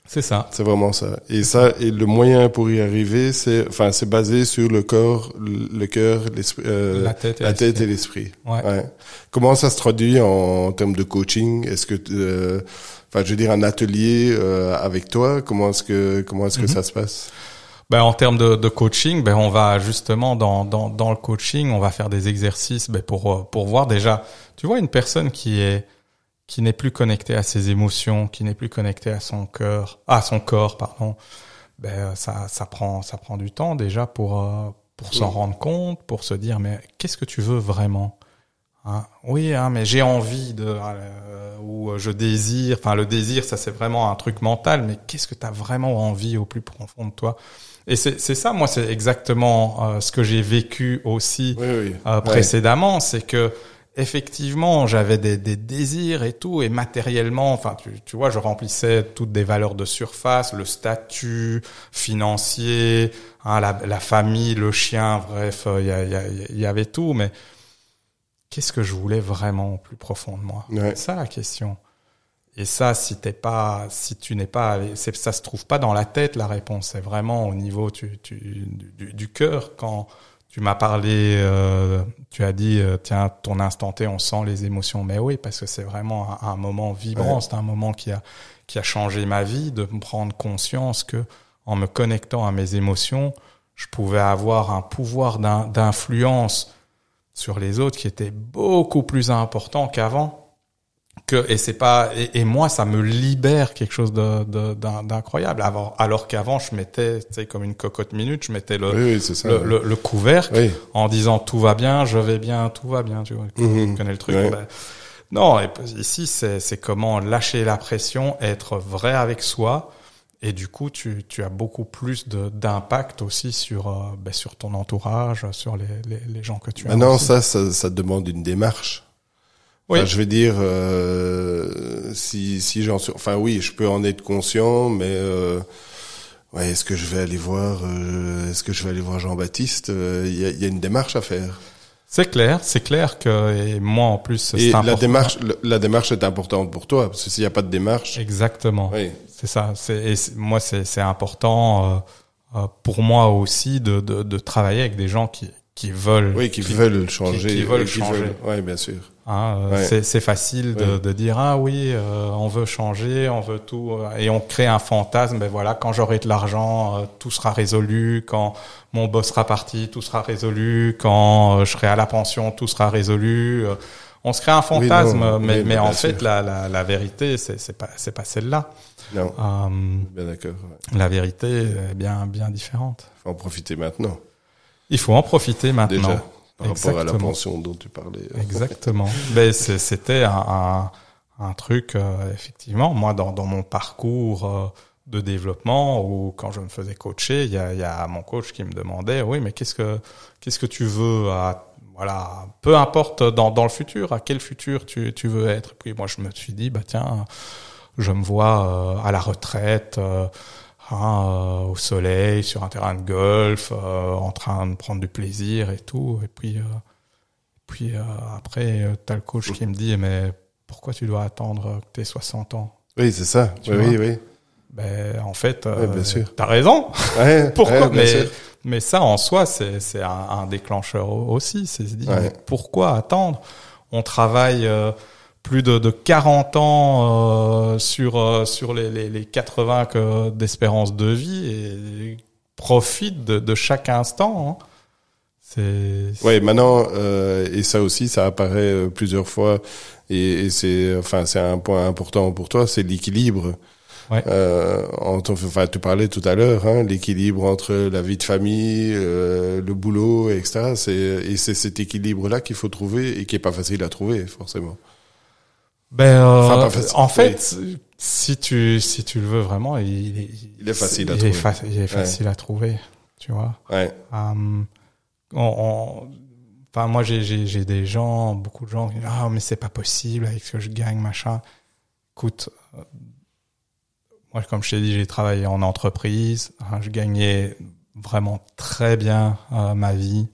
C'est ça. C'est vraiment ça. Et ça, et le moyen pour y arriver, c'est, enfin, c'est basé sur le corps, le cœur, l'esprit, euh, la tête et la tête l'esprit. Ouais. ouais. Comment ça se traduit en, en termes de coaching? Est-ce que, euh, enfin, je veux dire, un atelier euh, avec toi, comment est-ce que, comment est-ce que mm -hmm. ça se passe? Ben, en termes de, de, coaching, ben, on va justement dans, dans, dans le coaching, on va faire des exercices ben, pour, pour voir déjà, tu vois, une personne qui est qui n'est plus connecté à ses émotions, qui n'est plus connecté à son cœur, à son corps, pardon, ben ça, ça prend, ça prend du temps déjà pour euh, pour s'en rendre compte, pour se dire mais qu'est-ce que tu veux vraiment hein? Oui, hein, mais j'ai envie de euh, ou je désire. Enfin, le désir, ça c'est vraiment un truc mental, mais qu'est-ce que tu as vraiment envie au plus profond de toi? Et c'est ça, moi, c'est exactement euh, ce que j'ai vécu aussi oui, oui. Euh, précédemment, ouais. c'est que effectivement, j'avais des, des, désirs et tout, et matériellement, enfin, tu, tu, vois, je remplissais toutes des valeurs de surface, le statut financier, hein, la, la, famille, le chien, bref, il y, y, y, avait tout, mais qu'est-ce que je voulais vraiment au plus profond de moi? Ouais. C'est ça la question. Et ça, si t'es pas, si tu n'es pas, ça se trouve pas dans la tête la réponse. C'est vraiment au niveau tu, tu, du, du cœur quand tu m'as parlé, euh, tu as dit, euh, tiens, ton instant T, on sent les émotions. Mais oui, parce que c'est vraiment un, un, moment vibrant, ouais. c'est un moment qui a, qui a changé ma vie, de me prendre conscience que en me connectant à mes émotions, je pouvais avoir un pouvoir d'influence sur les autres qui était beaucoup plus important qu'avant que et c'est pas et, et, moi ça me libère quelque chose de, de, d'incroyable alors, alors qu'avant je mettais tu sais comme une cocotte minute je mettais le oui, oui, ça, le, le, le, couvercle oui. en disant tout va bien je vais bien tout va bien tu vois tu mmh, connais le truc ouais. ben, non et ici c'est c'est comment lâcher la pression être vrai avec soi et du coup, tu, tu as beaucoup plus d'impact aussi sur, euh, ben, sur ton entourage, sur les, les, les gens que tu as. Maintenant, ça, ça, ça demande une démarche. Oui. Enfin, je vais dire, euh, si, si j'en suis, enfin oui, je peux en être conscient, mais euh, ouais, est-ce que je vais aller voir, euh, est-ce que je vais aller voir Jean-Baptiste euh, Il y a, y, a, une démarche à faire. C'est clair, c'est clair que et moi en plus. Et la démarche, la démarche est importante pour toi parce que s'il n'y a pas de démarche. Exactement. Oui. C'est ça. C'est moi c'est important euh, pour moi aussi de, de, de travailler avec des gens qui qui veulent. Oui, qui, qui veulent changer. Qui, qui veulent changer. Oui, bien sûr. Hein, euh, ouais. C'est facile de, ouais. de, dire ah oui, euh, on veut changer, on veut tout, euh, et on crée un fantasme. Ben voilà, quand j'aurai de l'argent, euh, tout sera résolu. Quand mon boss sera parti, tout sera résolu. Quand euh, je serai à la pension, tout sera résolu. on se crée un fantasme, oui, non, mais, oui, mais en fait, la, la, la vérité, c'est pas c'est pas celle-là. Non. bien d'accord. Ouais. La vérité est bien bien différente. Faut en profiter maintenant. Il faut en profiter maintenant. Déjà par Exactement. rapport à la pension dont tu parlais. Exactement. <laughs> ben, c'était un, un, un, truc, euh, effectivement, moi, dans, dans mon parcours euh, de développement, ou quand je me faisais coacher, il y a, y a, mon coach qui me demandait, oui, mais qu'est-ce que qu'est-ce que tu veux à, voilà, peu importe dans, dans le futur, à quel futur tu, tu veux être. Et puis moi, je me suis dit, bah tiens, je me vois euh, à la retraite hein, au soleil, sur un terrain de golf, en train de prendre du plaisir et tout. Et puis, puis après, t'as le coach qui me dit, mais pourquoi tu dois attendre que t'aies 60 ans? Oui, c'est ça. oui, oui. Ben, en fait, euh, t'as raison. <laughs> pourquoi? mais, mais ça, en soi, c'est, c'est un, un, déclencheur aussi. C'est se dire, pourquoi attendre? On travaille euh, plus de, de 40 ans euh, sur euh, sur les, les, les 80 que, d'espérance de vie et profite de, de chaque instant. Hein. C'est... Ouais, maintenant euh, et ça aussi, ça apparaît plusieurs fois et, et c'est enfin c'est un point important pour toi, c'est l'équilibre. Ouais. Euh, enfin, tu parlais tout à l'heure, hein, l'équilibre entre la vie de famille, euh, le boulot, etc. C'est, et c'est cet équilibre-là qu'il faut trouver et qui est pas facile à trouver, forcément. Ben, euh, en fait, si tu si tu le veux vraiment, il, est, il est facile à il trouver. Est il est facile à trouver, tu vois. Ouais. Um, on, enfin, moi, j'ai j'ai des gens, beaucoup de gens qui disent ah mais c'est pas possible avec ce que je gagne, machin. Écoute, moi, comme je t'ai dit, j'ai travaillé en entreprise. Hein, je gagnais vraiment très bien euh, ma vie.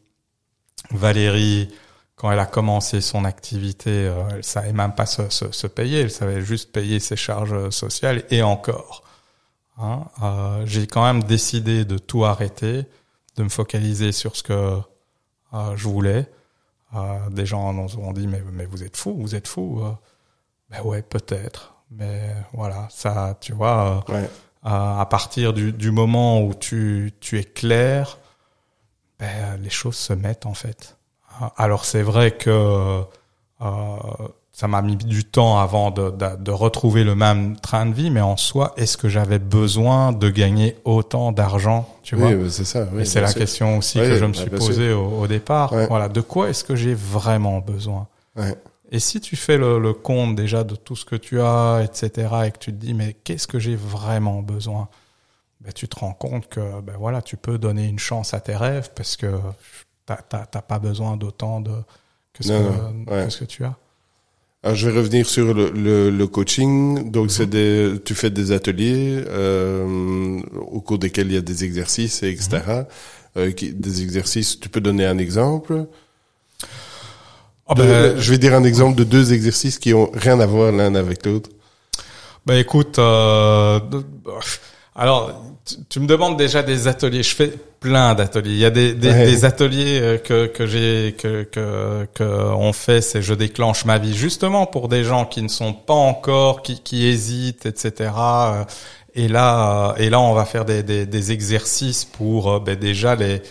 Valérie, quand elle a commencé son activité, euh, elle savait même pas se, se, se, payer. Elle savait juste payer ses charges sociales et encore. Hein, euh, j'ai quand même décidé de tout arrêter, de me focaliser sur ce que euh, je voulais. Euh, des gens nous ont dit mais, mais vous êtes fou, vous êtes fou. ben ouais, peut-être. Mais voilà, ça, tu vois, euh, à, partir du, du, moment où tu, tu es clair, ben, les choses se mettent en fait. Alors c'est vrai que euh, ça m'a mis du temps avant de, de, de, retrouver le même train de vie, mais en soi, est-ce que j'avais besoin de gagner autant d'argent, tu oui, vois? c'est ça. Oui, Et c'est la question aussi que je me suis posée au, au, départ. Voilà, de quoi est-ce que j'ai vraiment besoin? Et si tu fais le, le, compte déjà de tout ce que tu as, etc., et que tu te dis, mais qu'est-ce que j'ai vraiment besoin? Ben, Tu te rends compte que ben, voilà, tu peux donner une chance à tes rêves parce que tu n'as pas besoin d'autant de, que, ce que, ce que tu as. Alors, je vais revenir sur le, le, le coaching. Donc, c'est mhm. des, tu fais des ateliers euh, au cours desquels il y a des exercices, etc. Mhm. Euh, des exercices, tu peux donner un exemple? Ah ben, je vais dire un exemple de deux exercices qui ont rien à voir l'un avec l'autre. Ben écoute, euh, alors tu, me demandes déjà des ateliers. Je fais plein d'ateliers. Il y a des, des, des ateliers euh, que que j'ai que que que on fait, c'est je déclenche ma vie justement pour des gens qui ne sont pas encore, qui qui hésitent, etc. Et là et là on va faire des des, des exercices pour euh, ben déjà les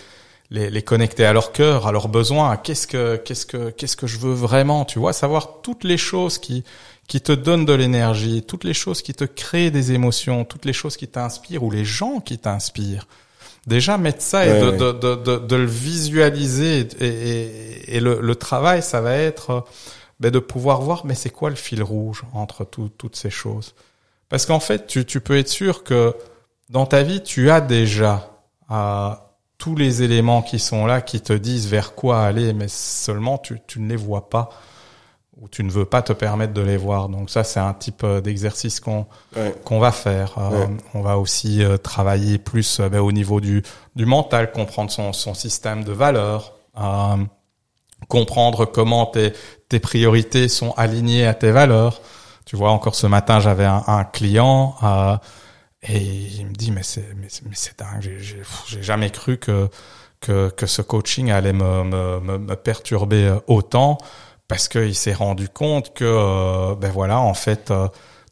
les, les connecter à leur cœur, à leurs besoins, qu'est-ce que qu'est-ce que qu'est-ce que je veux vraiment, tu vois, savoir toutes les choses qui qui te donnent de l'énergie, toutes les choses qui te créent des émotions, toutes les choses qui t'inspirent ou les gens qui t'inspirent. Déjà mettre ça et de, De, de, de, le visualiser et, et, et le, le, travail, ça va être ben de pouvoir voir mais c'est quoi le fil rouge entre tout, toutes ces choses? Parce qu'en fait, tu, tu peux être sûr que dans ta vie, tu as déjà euh, tous les éléments qui sont là, qui te disent vers quoi aller, mais seulement tu, tu ne les vois pas ou tu ne veux pas te permettre de les voir. Donc ça, c'est un type euh, d'exercice qu'on qu'on va faire. Euh, on va aussi euh, travailler plus ben, au niveau du, du mental, comprendre son, son système de valeurs, comprendre comment tes, tes priorités sont alignées à tes valeurs. Tu vois, encore ce matin, j'avais un, un client et il me dit mais c'est mais, c'est dingue, j'ai j'ai jamais cru que que que ce coaching allait me me, me perturber euh, autant parce qu'il s'est rendu compte que euh, ben voilà en fait euh,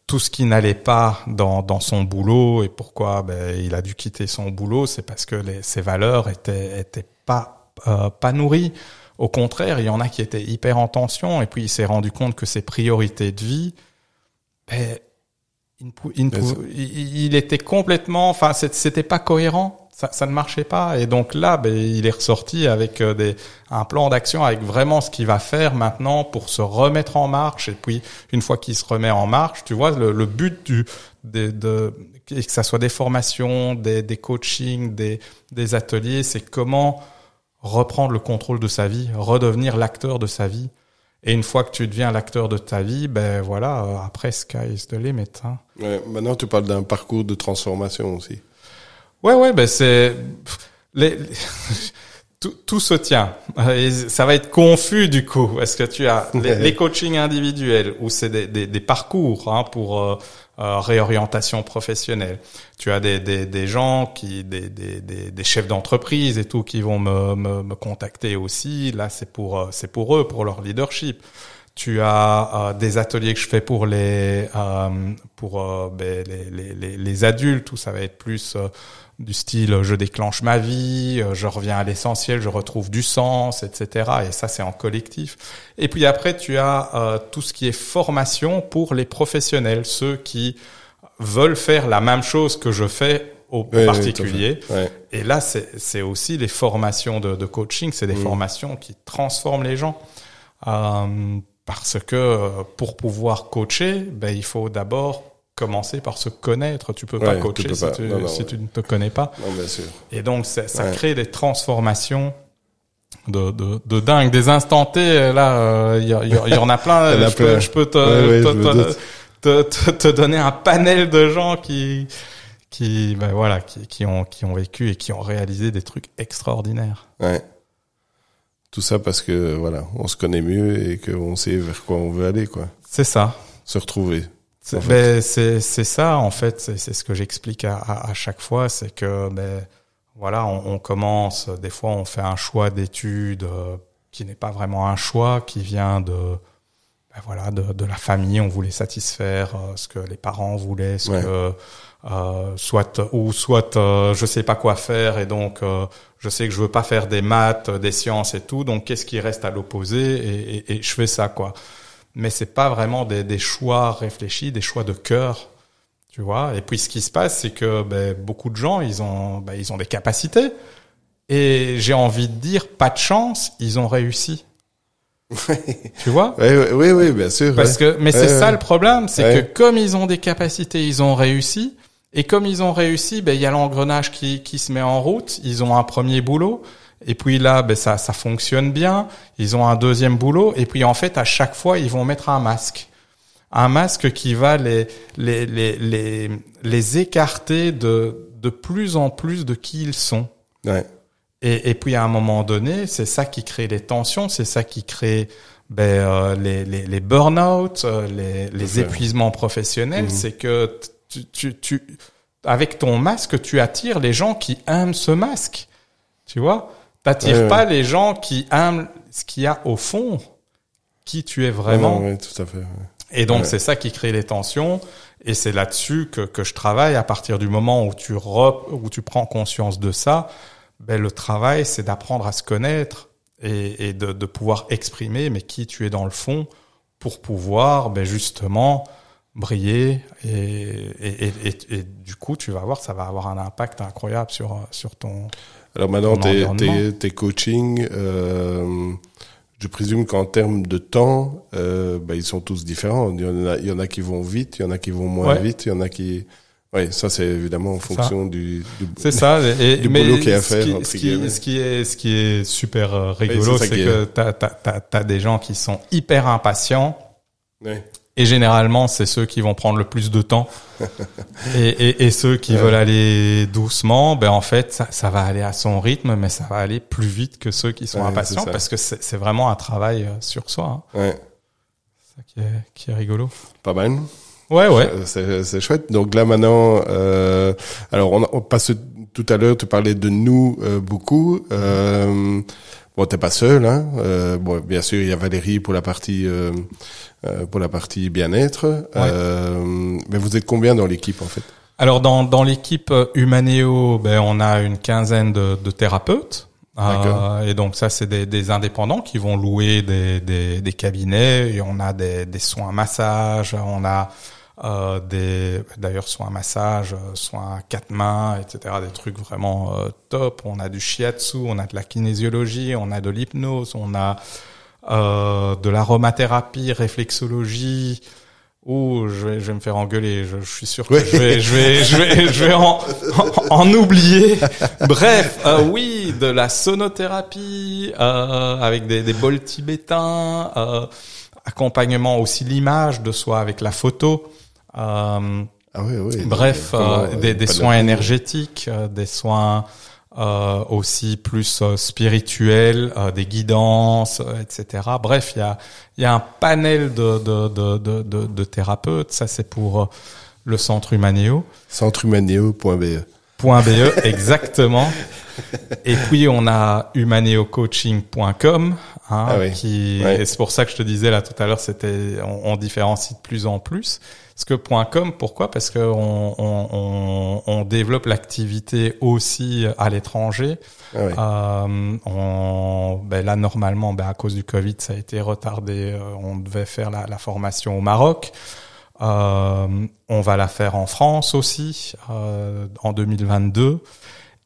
tout ce qui n'allait pas dans dans son boulot et pourquoi ben il a dû quitter son boulot, c'est parce que les, ses valeurs étaient étaient pas pas nourries. Au contraire, il y en a qui étaient hyper en tension et puis il s'est rendu compte que ses priorités de vie ben, il, il, était complètement, enfin, c'était pas cohérent, ça, ça, ne marchait pas, et donc là, ben, il est ressorti avec euh, des, un plan d'action avec vraiment ce qu'il va faire maintenant pour se remettre en marche, et puis une fois qu'il se remet en marche, tu vois, le, le but du, de, de, que ça soit des formations, des, des coachings, des, des ateliers, c'est comment reprendre le contrôle de sa vie, redevenir l'acteur de sa vie Et une fois que tu deviens l'acteur de ta vie, ben voilà, euh, après sky is the limit. Hein. Ouais, maintenant, tu parles d'un parcours de transformation aussi. Ouais, ouais, ben c'est les, <laughs> tout, tout, se tient. Et ça va être confus du coup. Est-ce que tu as les, <laughs> les coachings individuels ou c'est des, des, des, parcours hein, pour euh, euh, réorientation professionnelle. Tu as des, des, des gens qui, des, des, des chefs d'entreprise et tout qui vont me, me, me contacter aussi. Là, c'est pour euh, c'est pour eux, pour leur leadership. Tu as euh, des ateliers que je fais pour les euh, pour ben, les, les, les, adultes où ça va être plus du style je déclenche ma vie, je reviens à l'essentiel, je retrouve du sens, etc. Et ça c'est en collectif. Et puis après tu as euh, tout ce qui est formation pour les professionnels, ceux qui veulent faire la même chose que je fais au particulier. Et là c'est aussi les formations de, de coaching, c'est des mmh. formations qui transforment les gens. Euh, parce que euh, pour pouvoir coacher, ben, il faut d'abord commencer par se connaître. Tu peux pas coacher si, Tu, si tu, ne te connais pas. Non, bien sûr. Et donc, ça, crée des transformations de, de, de dingue. Des instants T, là, il euh, y, y, en a plein. <laughs> je, peux, je, peux, te, te, te, te, donner un panel de gens qui qui ben voilà qui, qui ont qui ont vécu et qui ont réalisé des trucs extraordinaires. Ouais. Tout ça parce que voilà, on se connaît mieux et qu'on sait vers quoi on veut aller quoi. C'est ça. Se retrouver. Ben, c'est c'est ça en fait, c'est ce que j'explique à, à, chaque fois, c'est que ben voilà, on, on, commence, des fois on fait un choix d'études euh, qui n'est pas vraiment un choix, qui vient de ben voilà de, de la famille, on voulait satisfaire euh, ce que les parents voulaient, ce que euh, soit ou soit euh, je sais pas quoi faire et donc je sais que je veux pas faire des maths, des sciences et tout, donc qu'est-ce qui reste à l'opposé? Et, et, et je fais ça quoi mais c'est pas vraiment des, des, choix réfléchis, des choix de cœur, tu vois. Et puis ce qui se passe, c'est que ben, beaucoup de gens, ils ont, ben, ils ont des capacités, et j'ai envie de dire, pas de chance, ils ont réussi. tu vois? Oui, oui, oui, bien sûr. Parce que, mais c'est ça le problème, c'est que comme ils ont des capacités, ils ont réussi. Et comme ils ont réussi, ben il y a l'engrenage qui, qui se met en route. Ils ont un premier boulot. Et puis là, ben ça, ça fonctionne bien. Ils ont un deuxième boulot. Et puis en fait, à chaque fois, ils vont mettre un masque, un masque qui va les les les les, les écarter de de plus en plus de qui ils sont. Ouais. Et, et puis à un moment donné, c'est ça qui crée les tensions, c'est ça qui crée ben, euh, les, les, les burn-out, euh, les, les épuisements professionnels. Mhm. C'est que tu, tu, tu, avec ton masque, tu attires les gens qui aiment ce masque. Tu vois? T'attires pas les gens qui aiment ce qu'il y a au fond, qui tu es vraiment. Tout à fait. Et donc c'est ça qui crée les tensions. Et c'est là-dessus que, que je travaille. À partir du moment où tu où tu prends conscience de ça, ben le travail c'est d'apprendre à se connaître et, et de, de, pouvoir exprimer mais qui tu es dans le fond pour pouvoir ben justement briller et, et, et, et, du coup tu vas voir ça va avoir un impact incroyable sur sur ton alors maintenant, tes, tes, tes coachings, euh, je présume qu'en termes de temps, euh, bah, ils sont tous différents. Il y, en a, il y en a qui vont vite, il y en a qui vont moins vite, il y en a qui... Oui, ça c'est évidemment en fonction du, du, c'est ça, et, du boulot qu'il y a à faire. Ce qui, ce qui, ce qui est, ce qui est super euh, rigolo, c'est que t'as, t'as, t'as, des gens qui sont hyper impatients. Oui. Et généralement, c'est ceux qui vont prendre le plus de temps. <laughs> et, et, et, ceux qui veulent aller doucement, ben en fait, ça, ça, va aller à son rythme, mais ça va aller plus vite que ceux qui sont impatients, parce que c'est vraiment un travail euh, sur soi. Hein. Ouais. C'est ça qui est, qui est rigolo. Pas mal. Ouais, ouais. C'est chouette. Donc là maintenant, euh, alors on, on, passe tout à l'heure, tu parlais de nous euh, beaucoup. Euh, bon, t'es pas seul, hein. Euh, bon, bien sûr, il y a Valérie pour la partie euh, euh, pour la partie bien-être. Euh, mais vous êtes combien dans l'équipe en fait? Alors dans, dans l'équipe Humanéo, ben, on a une quinzaine de, de thérapeutes. Euh, et donc ça, c'est des, des, indépendants qui vont louer des, des, des, cabinets. Et on a des, des soins massage, on a euh, des d'ailleurs soins massage, soins quatre mains, etc. Des trucs vraiment euh, top. On a du shiatsu, on a de la kinésiologie, on a de l'hypnose, on a euh, de l'aromathérapie, réflexologie. Ouh, je vais, je vais me faire engueuler. Je, suis sûr que je vais, je vais, je vais, je vais en, en, oublier. Bref, euh, oui, de la sonothérapie euh, avec des, des bols tibétains. Euh, accompagnement aussi l'image de soi avec la photo. Euh, Ah oui, oui. bref, euh, des, euh, des pas soins énergétiques, euh, des soins euh, aussi plus euh, spirituels, euh, des guidances, euh, etc. Bref, il y a, il y a un panel de, de, de, de, thérapeutes. Ça, c'est pour le centre Humanéo. Centrehumanéo.be. .be <laughs> exactement. Et puis on a humaneocoaching.com hein, Ah oui. qui Ouais. c'est pour ça que je te disais là tout à l'heure c'était on, on différencie de plus en plus. Parce que .com pourquoi? Parce que on, on, on, on développe l'activité aussi à l'étranger. Ah oui. Euh, on, ben là normalement ben à cause du Covid ça a été retardé. euh, on devait faire la, la formation au Maroc. Euh, on va la faire en France aussi euh, en 2022.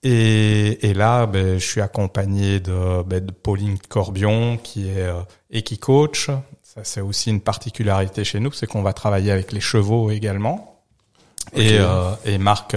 Et, et là, ben, je suis accompagné de, ben, de Pauline Corbion qui est euh, équicoach. Ça, c'est aussi une particularité chez nous, c'est qu'on va travailler avec les chevaux également. Et, euh, et Marc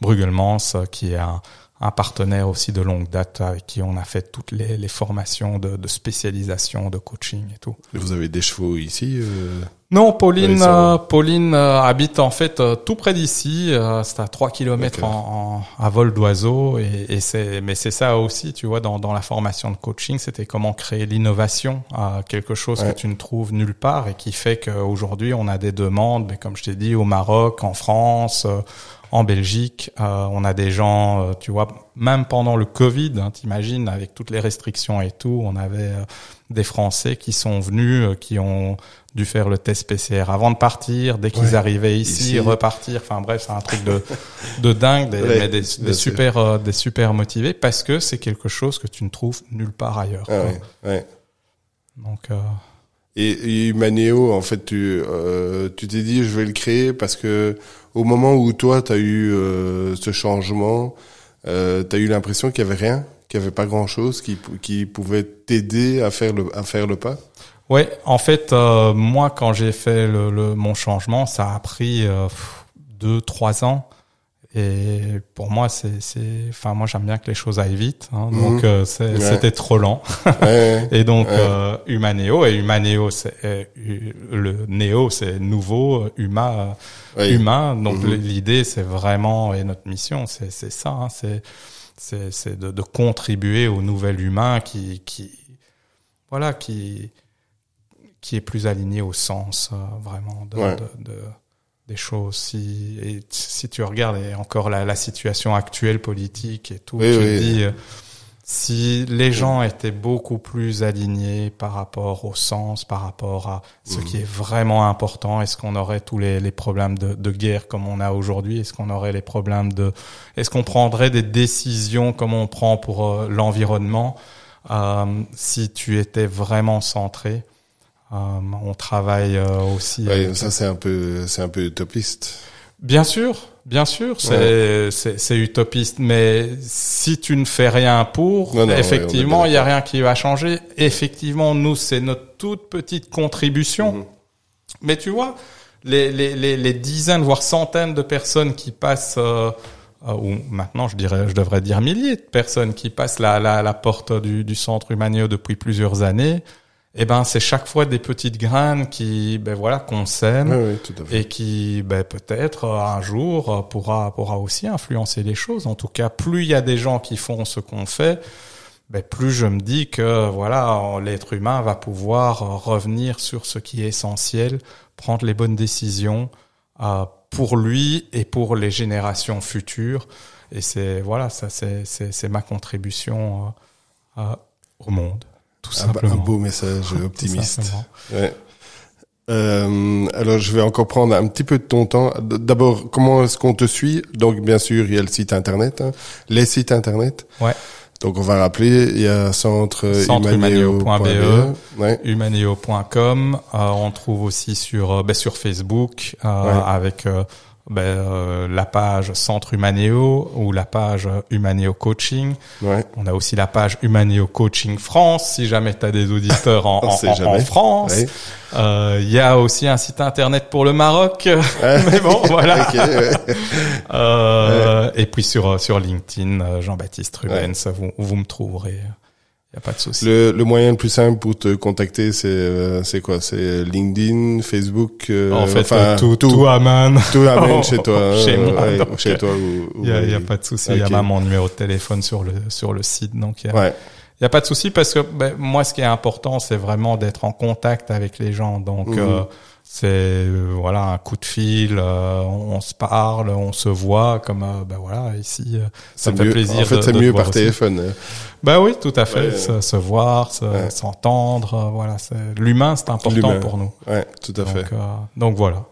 Brugelmans, euh, qui est un, un partenaire aussi de longue date avec qui on a fait toutes les, les formations de, de spécialisation, de coaching et tout. Vous avez des chevaux ici euh, Non, Pauline, euh, Pauline euh, habite en fait euh, tout près d'ici. c'est à 3 kilomètres D'accord. en, en- à vol d'oiseau. Et, et c'est, mais c'est ça aussi, tu vois, dans, dans la formation de coaching, c'était comment créer l'innovation, euh, quelque chose Ouais. que tu ne trouves nulle part et qui fait qu'aujourd'hui on a des demandes, mais comme je t'ai dit, au Maroc, en France. euh, en Belgique, euh, on a des gens, tu vois, même pendant le Covid, hein, t'imagines, avec toutes les restrictions et tout, on avait euh, des Français qui sont venus, euh, qui ont dû faire le test PCR avant de partir, dès qu'ils Ouais. arrivaient ici, Ici. repartir. Enfin bref, c'est un truc de de dingue, des, Ouais, mais des, super euh, des super motivés parce que c'est quelque chose que tu ne trouves nulle part ailleurs. ah quoi. ouais, ouais. Donc euh, Et, et Humanéo, en fait, tu euh, tu t'es dit je vais le créer parce que au moment où toi tu as eu euh, ce changement, tu as eu l'impression qu'il y avait rien, qu'il y avait pas grand-chose qui pou- qui pouvait t'aider à faire le à faire le pas? Ouais, en fait, euh, moi, quand j'ai fait le, le- mon changement, ça a pris euh, deux, trois ans. Et pour moi, c'est, c'est, enfin, moi, j'aime bien que les choses aillent vite. hein, Mhm. donc, euh, c'est- Ouais. c'était trop lent. Ouais, <laughs> Et donc, Ouais. euh, et Humanéo, c'est euh, le néo, c'est nouveau, euh, humain. Donc, Mhm. l'idée, c'est vraiment et notre mission, c'est, c'est ça. hein, c'est, c'est, c'est de, de contribuer au nouvel humain qui, qui, voilà, qui, qui est plus aligné au sens euh, vraiment de, Ouais. de, de- des choses. Si, et si tu regardes et encore la, la situation actuelle politique et tout, Oui, tu oui. dis, euh, si les gens étaient beaucoup plus alignés par rapport au sens, par rapport à ce Mhm. qui est vraiment important, est-ce qu'on aurait tous les, les problèmes de, de guerre comme on a aujourd'hui? Est-ce qu'on aurait les problèmes de... Est-ce qu'on prendrait des décisions comme on prend pour euh, l'environnement euh, si tu étais vraiment centré? On travaille euh, aussi... Ouais, avec- ça c'est un peu c'est un peu utopiste. Bien sûr, bien sûr, c'est c'est c'est utopiste, mais si tu ne fais rien pour, Non, non, ouais, effectivement, il y a rien qui va changer. Effectivement, nous, c'est notre toute petite contribution. Mhm. Mais tu vois, les, les, les, les dizaines, voire centaines de personnes qui passent, euh, euh, ou maintenant je dirais, je devrais dire milliers de personnes qui passent la, la, la porte du, du centre Humanio depuis plusieurs années, eh ben c'est chaque fois des petites graines qui, ben voilà, qu'on sème fait. et qui ben, peut-être euh, un jour euh, pourra pourra aussi influencer les choses. En tout cas, plus il y a des gens qui font ce qu'on fait, ben, plus je me dis que voilà l'être humain va pouvoir euh, revenir sur ce qui est essentiel, prendre les bonnes décisions euh, pour lui et pour les générations futures. Et c'est voilà ça c'est c'est c'est ma contribution euh, euh, au monde tout Un, un simplement. beau message optimiste. simplement. Ouais. Euh, alors, je vais encore prendre un petit peu de ton temps. D'abord, comment est-ce qu'on te suit? Donc, bien sûr, il y a le site internet, hein, les sites internet. Ouais. Donc, on va rappeler, il y a centre Centrehumaneo.be. Ouais. humaneo.com. Euh, on trouve aussi sur euh, ben, sur Facebook euh, Ouais. avec euh, ben, euh, la page Centre Humaneo ou la page euh, Humaneo Coaching. Ouais. On a aussi la page Humaneo Coaching France si jamais tu as des auditeurs en, <laughs> en, France. Ouais. Euh, Il y a aussi un site internet pour le Maroc. <laughs> Mais bon, voilà. Ok, ouais. Euh, Et puis sur sur LinkedIn, euh, Jean-Baptiste Rubens, vous, vous me trouverez y a pas de souci. Le, le moyen le plus simple pour te contacter, c'est euh, c'est quoi? C'est LinkedIn, Facebook. euh, en fait, enfin, tout, tout, amène. tout amène <laughs> chez toi. Chez moi, ouais, donc, chez toi. Il y ou- y a pas de souci. Il y a même mon numéro de téléphone sur le sur le site, donc il y a, Ouais. y a pas de souci parce que ben, moi, ce qui est important, c'est vraiment d'être en contact avec les gens. Donc Mhm. euh, c'est euh, voilà un coup de fil, euh, on, on se parle, on se voit comme euh, ben voilà ici. euh, ça me fait mieux- plaisir. En fait, c'est mieux par téléphone. Bah oui, tout à fait. Ouais. Se, se voir, se- Ouais. s'entendre, voilà. c'est- L'humain, c'est important pour nous. Ouais, tout à fait. Donc, euh, donc voilà.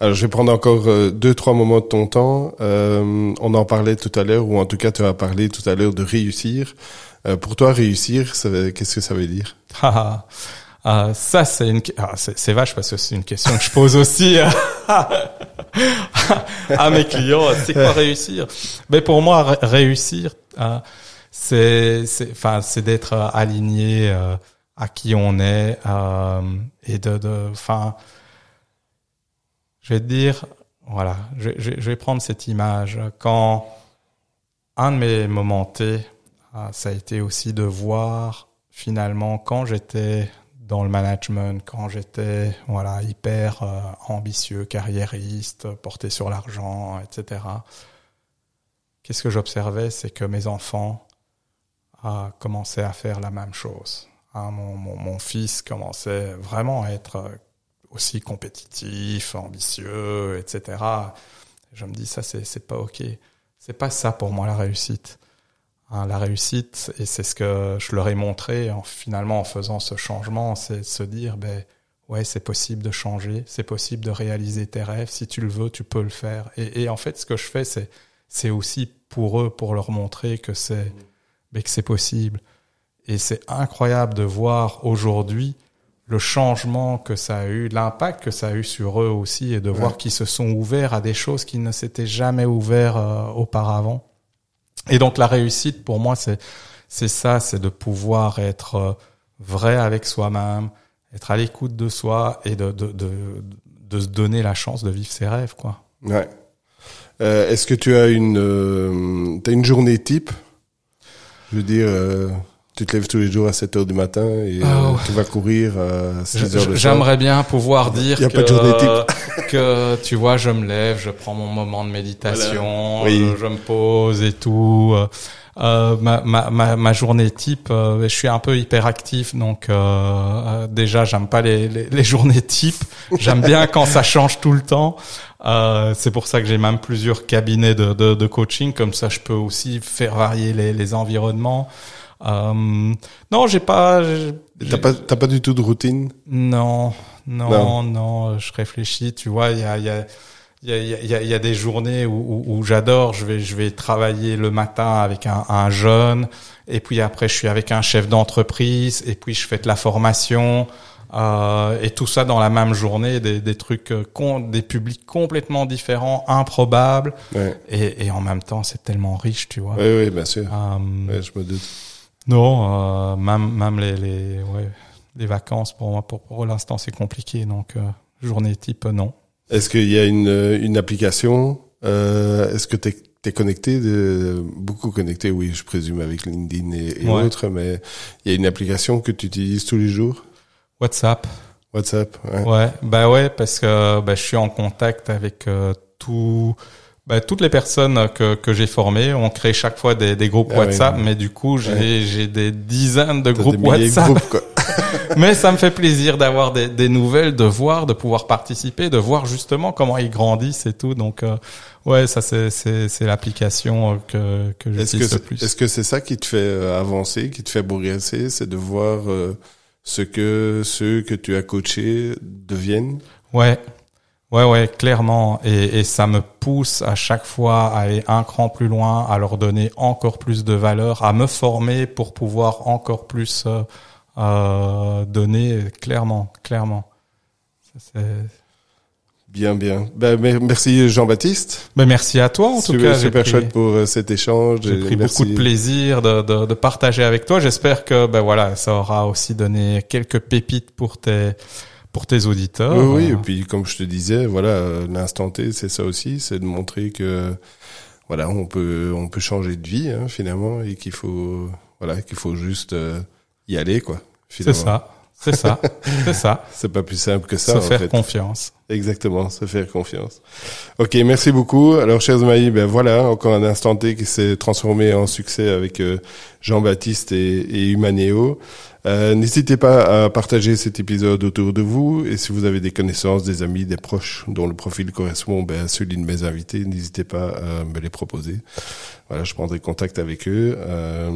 Alors, je vais prendre encore deux, trois moments de ton temps. Euh, on en parlait tout à l'heure, ou en tout cas, tu as parlé tout à l'heure de réussir. Euh, pour toi, réussir, qu'est-ce que ça veut dire? <laughs> Ah, ça, c'est une, ah, c'est vache parce que c'est une question que je pose aussi euh, <laughs> à mes clients. C'est quoi réussir? Mais pour moi, ré- réussir, euh, c'est, enfin, c'est d'être euh, aligné euh, à qui on est euh, et de, enfin, je vais te dire, voilà, je, je, vais prendre cette image quand un de mes moments T, ça a été aussi de voir finalement quand j'étais dans le management, quand j'étais voilà hyper euh, ambitieux, carriériste, porté sur l'argent, etc. Qu'est-ce que j'observais, c'est que mes enfants ah, commençaient à faire la même chose. Hein, mon, mon, fils commençait vraiment à être euh, aussi compétitif, ambitieux, etc. Je me dis ça c'est pas ok. C'est pas ça pour moi la réussite. Hein, la réussite, et c'est ce que je leur ai montré en, finalement en faisant ce changement, c'est de se dire, ben ouais, c'est possible de changer, c'est possible de réaliser tes rêves. Si tu le veux, tu peux le faire. Et, et en fait, ce que je fais, c'est c'est aussi pour eux, pour leur montrer que c'est ben, que c'est possible. Et c'est incroyable de voir aujourd'hui le changement que ça a eu, l'impact que ça a eu sur eux aussi, et de voir qu'ils se sont ouverts à des choses qui ne s'étaient jamais ouverts euh, auparavant. Et donc la réussite pour moi c'est c'est ça, c'est de pouvoir être euh, vrai avec soi-même, être à l'écoute de soi et de de, de de se donner la chance de vivre ses rêves quoi. Ouais. Euh, Est-ce que tu as une, euh, t'as une journée type? Je veux dire, euh, tu te lèves tous les jours à 7 heures du matin et Ah euh, tu vas courir à 6 heures. J'aimerais bien pouvoir dire Y a que, pas de journée type. <laughs> que tu vois, je me lève, je prends mon moment de méditation, Voilà. Oui. je, je me pose et tout. Euh, euh, ma, ma, ma, ma journée type, euh, je suis un peu hyperactif, donc euh, euh, déjà j'aime pas les, les, les <laughs> journées types. J'aime bien quand ça change tout le temps. Euh, c'est pour ça que j'ai même plusieurs cabinets de, de, de coaching, comme ça je peux aussi faire varier les, les environnements. Euh, non, j'ai pas. T'as pas, t'as pas du tout de routine? Non, non, Non. non, je réfléchis, tu vois, il y a, il y a, il y a, il y a, y a des journées où, où, où j'adore, je vais, je vais travailler le matin avec un, un jeune, et puis après je suis avec un chef d'entreprise, et puis je fais de la formation, euh, et tout ça dans la même journée, des, des trucs, euh, des publics complètement différents, improbables, Ouais, et, et en même temps c'est tellement riche, tu vois. ouais, ouais, bien sûr. Euh, Ouais, je me doute. Non, euh, même même les les ouais, les vacances pour moi pour pour l'instant c'est compliqué donc euh, journée type non. Est-ce qu'il y a une, euh, une application euh, Est-ce que t'es es connecté de, beaucoup connecté, oui, je présume avec LinkedIn et, et Ouais. autres, mais il y a une application que tu utilises tous les jours? WhatsApp. WhatsApp, ouais. Ouais, bah ouais parce que bah, je suis en contact avec euh, tout bah, toutes les personnes que que j'ai formées, on crée chaque fois des des groupes Ah. WhatsApp mais du coup, j'ai j'ai des dizaines de groupes de WhatsApp. groupes, quoi. <laughs> Mais ça me fait plaisir d'avoir des, des nouvelles, de voir, de pouvoir participer, de voir justement comment ils grandissent et tout. Donc, euh, ouais, ça c'est c'est c'est l'application euh, que que j'utilise le plus. est-ce que c'est ça qui te fait euh, avancer, qui te fait progresser, c'est de voir euh, ce que ceux que tu as coachés deviennent? Ouais, ouais, ouais, clairement. Et, et ça me pousse à chaque fois à aller un cran plus loin, à leur donner encore plus de valeur, à me former pour pouvoir encore plus euh, euh, donner. Clairement, clairement. Ça, c'est- Bien, bien. Ben, mer- merci Jean-Baptiste. Ben, merci à toi en tout cas. Super pris- chouette pour euh, cet échange. J'ai pris merci. beaucoup de plaisir de, de, de partager avec toi. J'espère que ben voilà, ça aura aussi donné quelques pépites pour tes pour tes auditeurs. Oui, oui, et puis comme je te disais, voilà, euh, l'instant T, c'est ça aussi, c'est de montrer que voilà, on peut on peut changer de vie hein, finalement et qu'il faut voilà qu'il faut juste euh, y aller, quoi. C'est ça. C'est ça, <laughs> c'est ça. C'est pas plus simple que ça. Se en faire fait. confiance. Exactement, se faire confiance. Ok, merci beaucoup. Alors, chers Maï, ben voilà, encore un instant T qui s'est transformé en succès avec euh, Jean-Baptiste et, et Humanéo. Euh, N'hésitez pas à partager cet épisode autour de vous et si vous avez des connaissances, des amis, des proches dont le profil correspond ben, à celui de mes invités, n'hésitez pas à me les proposer. Voilà, je prendrai contact avec eux euh,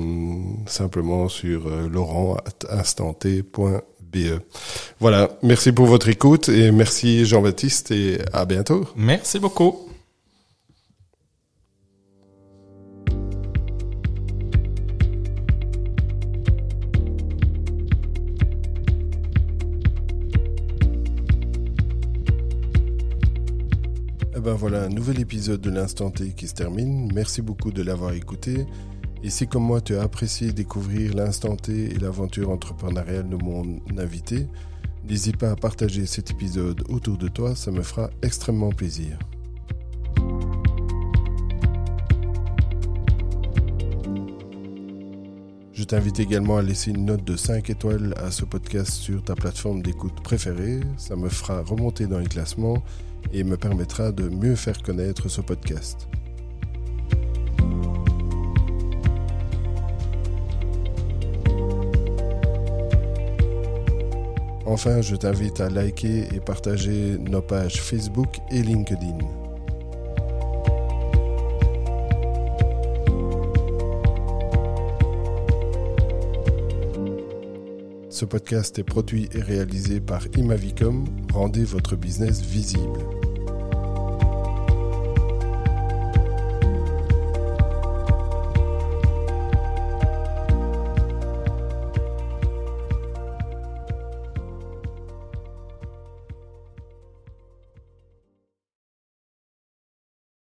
simplement sur euh, laurent@instanté.be. Voilà, merci pour votre écoute et merci Jean-Baptiste et à bientôt. Merci beaucoup. Ben voilà, un nouvel épisode de l'Instant T qui se termine. Merci beaucoup de l'avoir écouté. Et si comme moi tu as apprécié découvrir l'instant T et l'aventure entrepreneuriale de mon invité, n'hésite pas à partager cet épisode autour de toi, ça me fera extrêmement plaisir. Je t'invite également à laisser une note de 5 étoiles à ce podcast sur ta plateforme d'écoute préférée, ça me fera remonter dans les classements et me permettra de mieux faire connaître ce podcast. Enfin, je t'invite à liker et partager nos pages Facebook et LinkedIn. Ce podcast est produit et réalisé par Imavicom. Rendez votre business visible.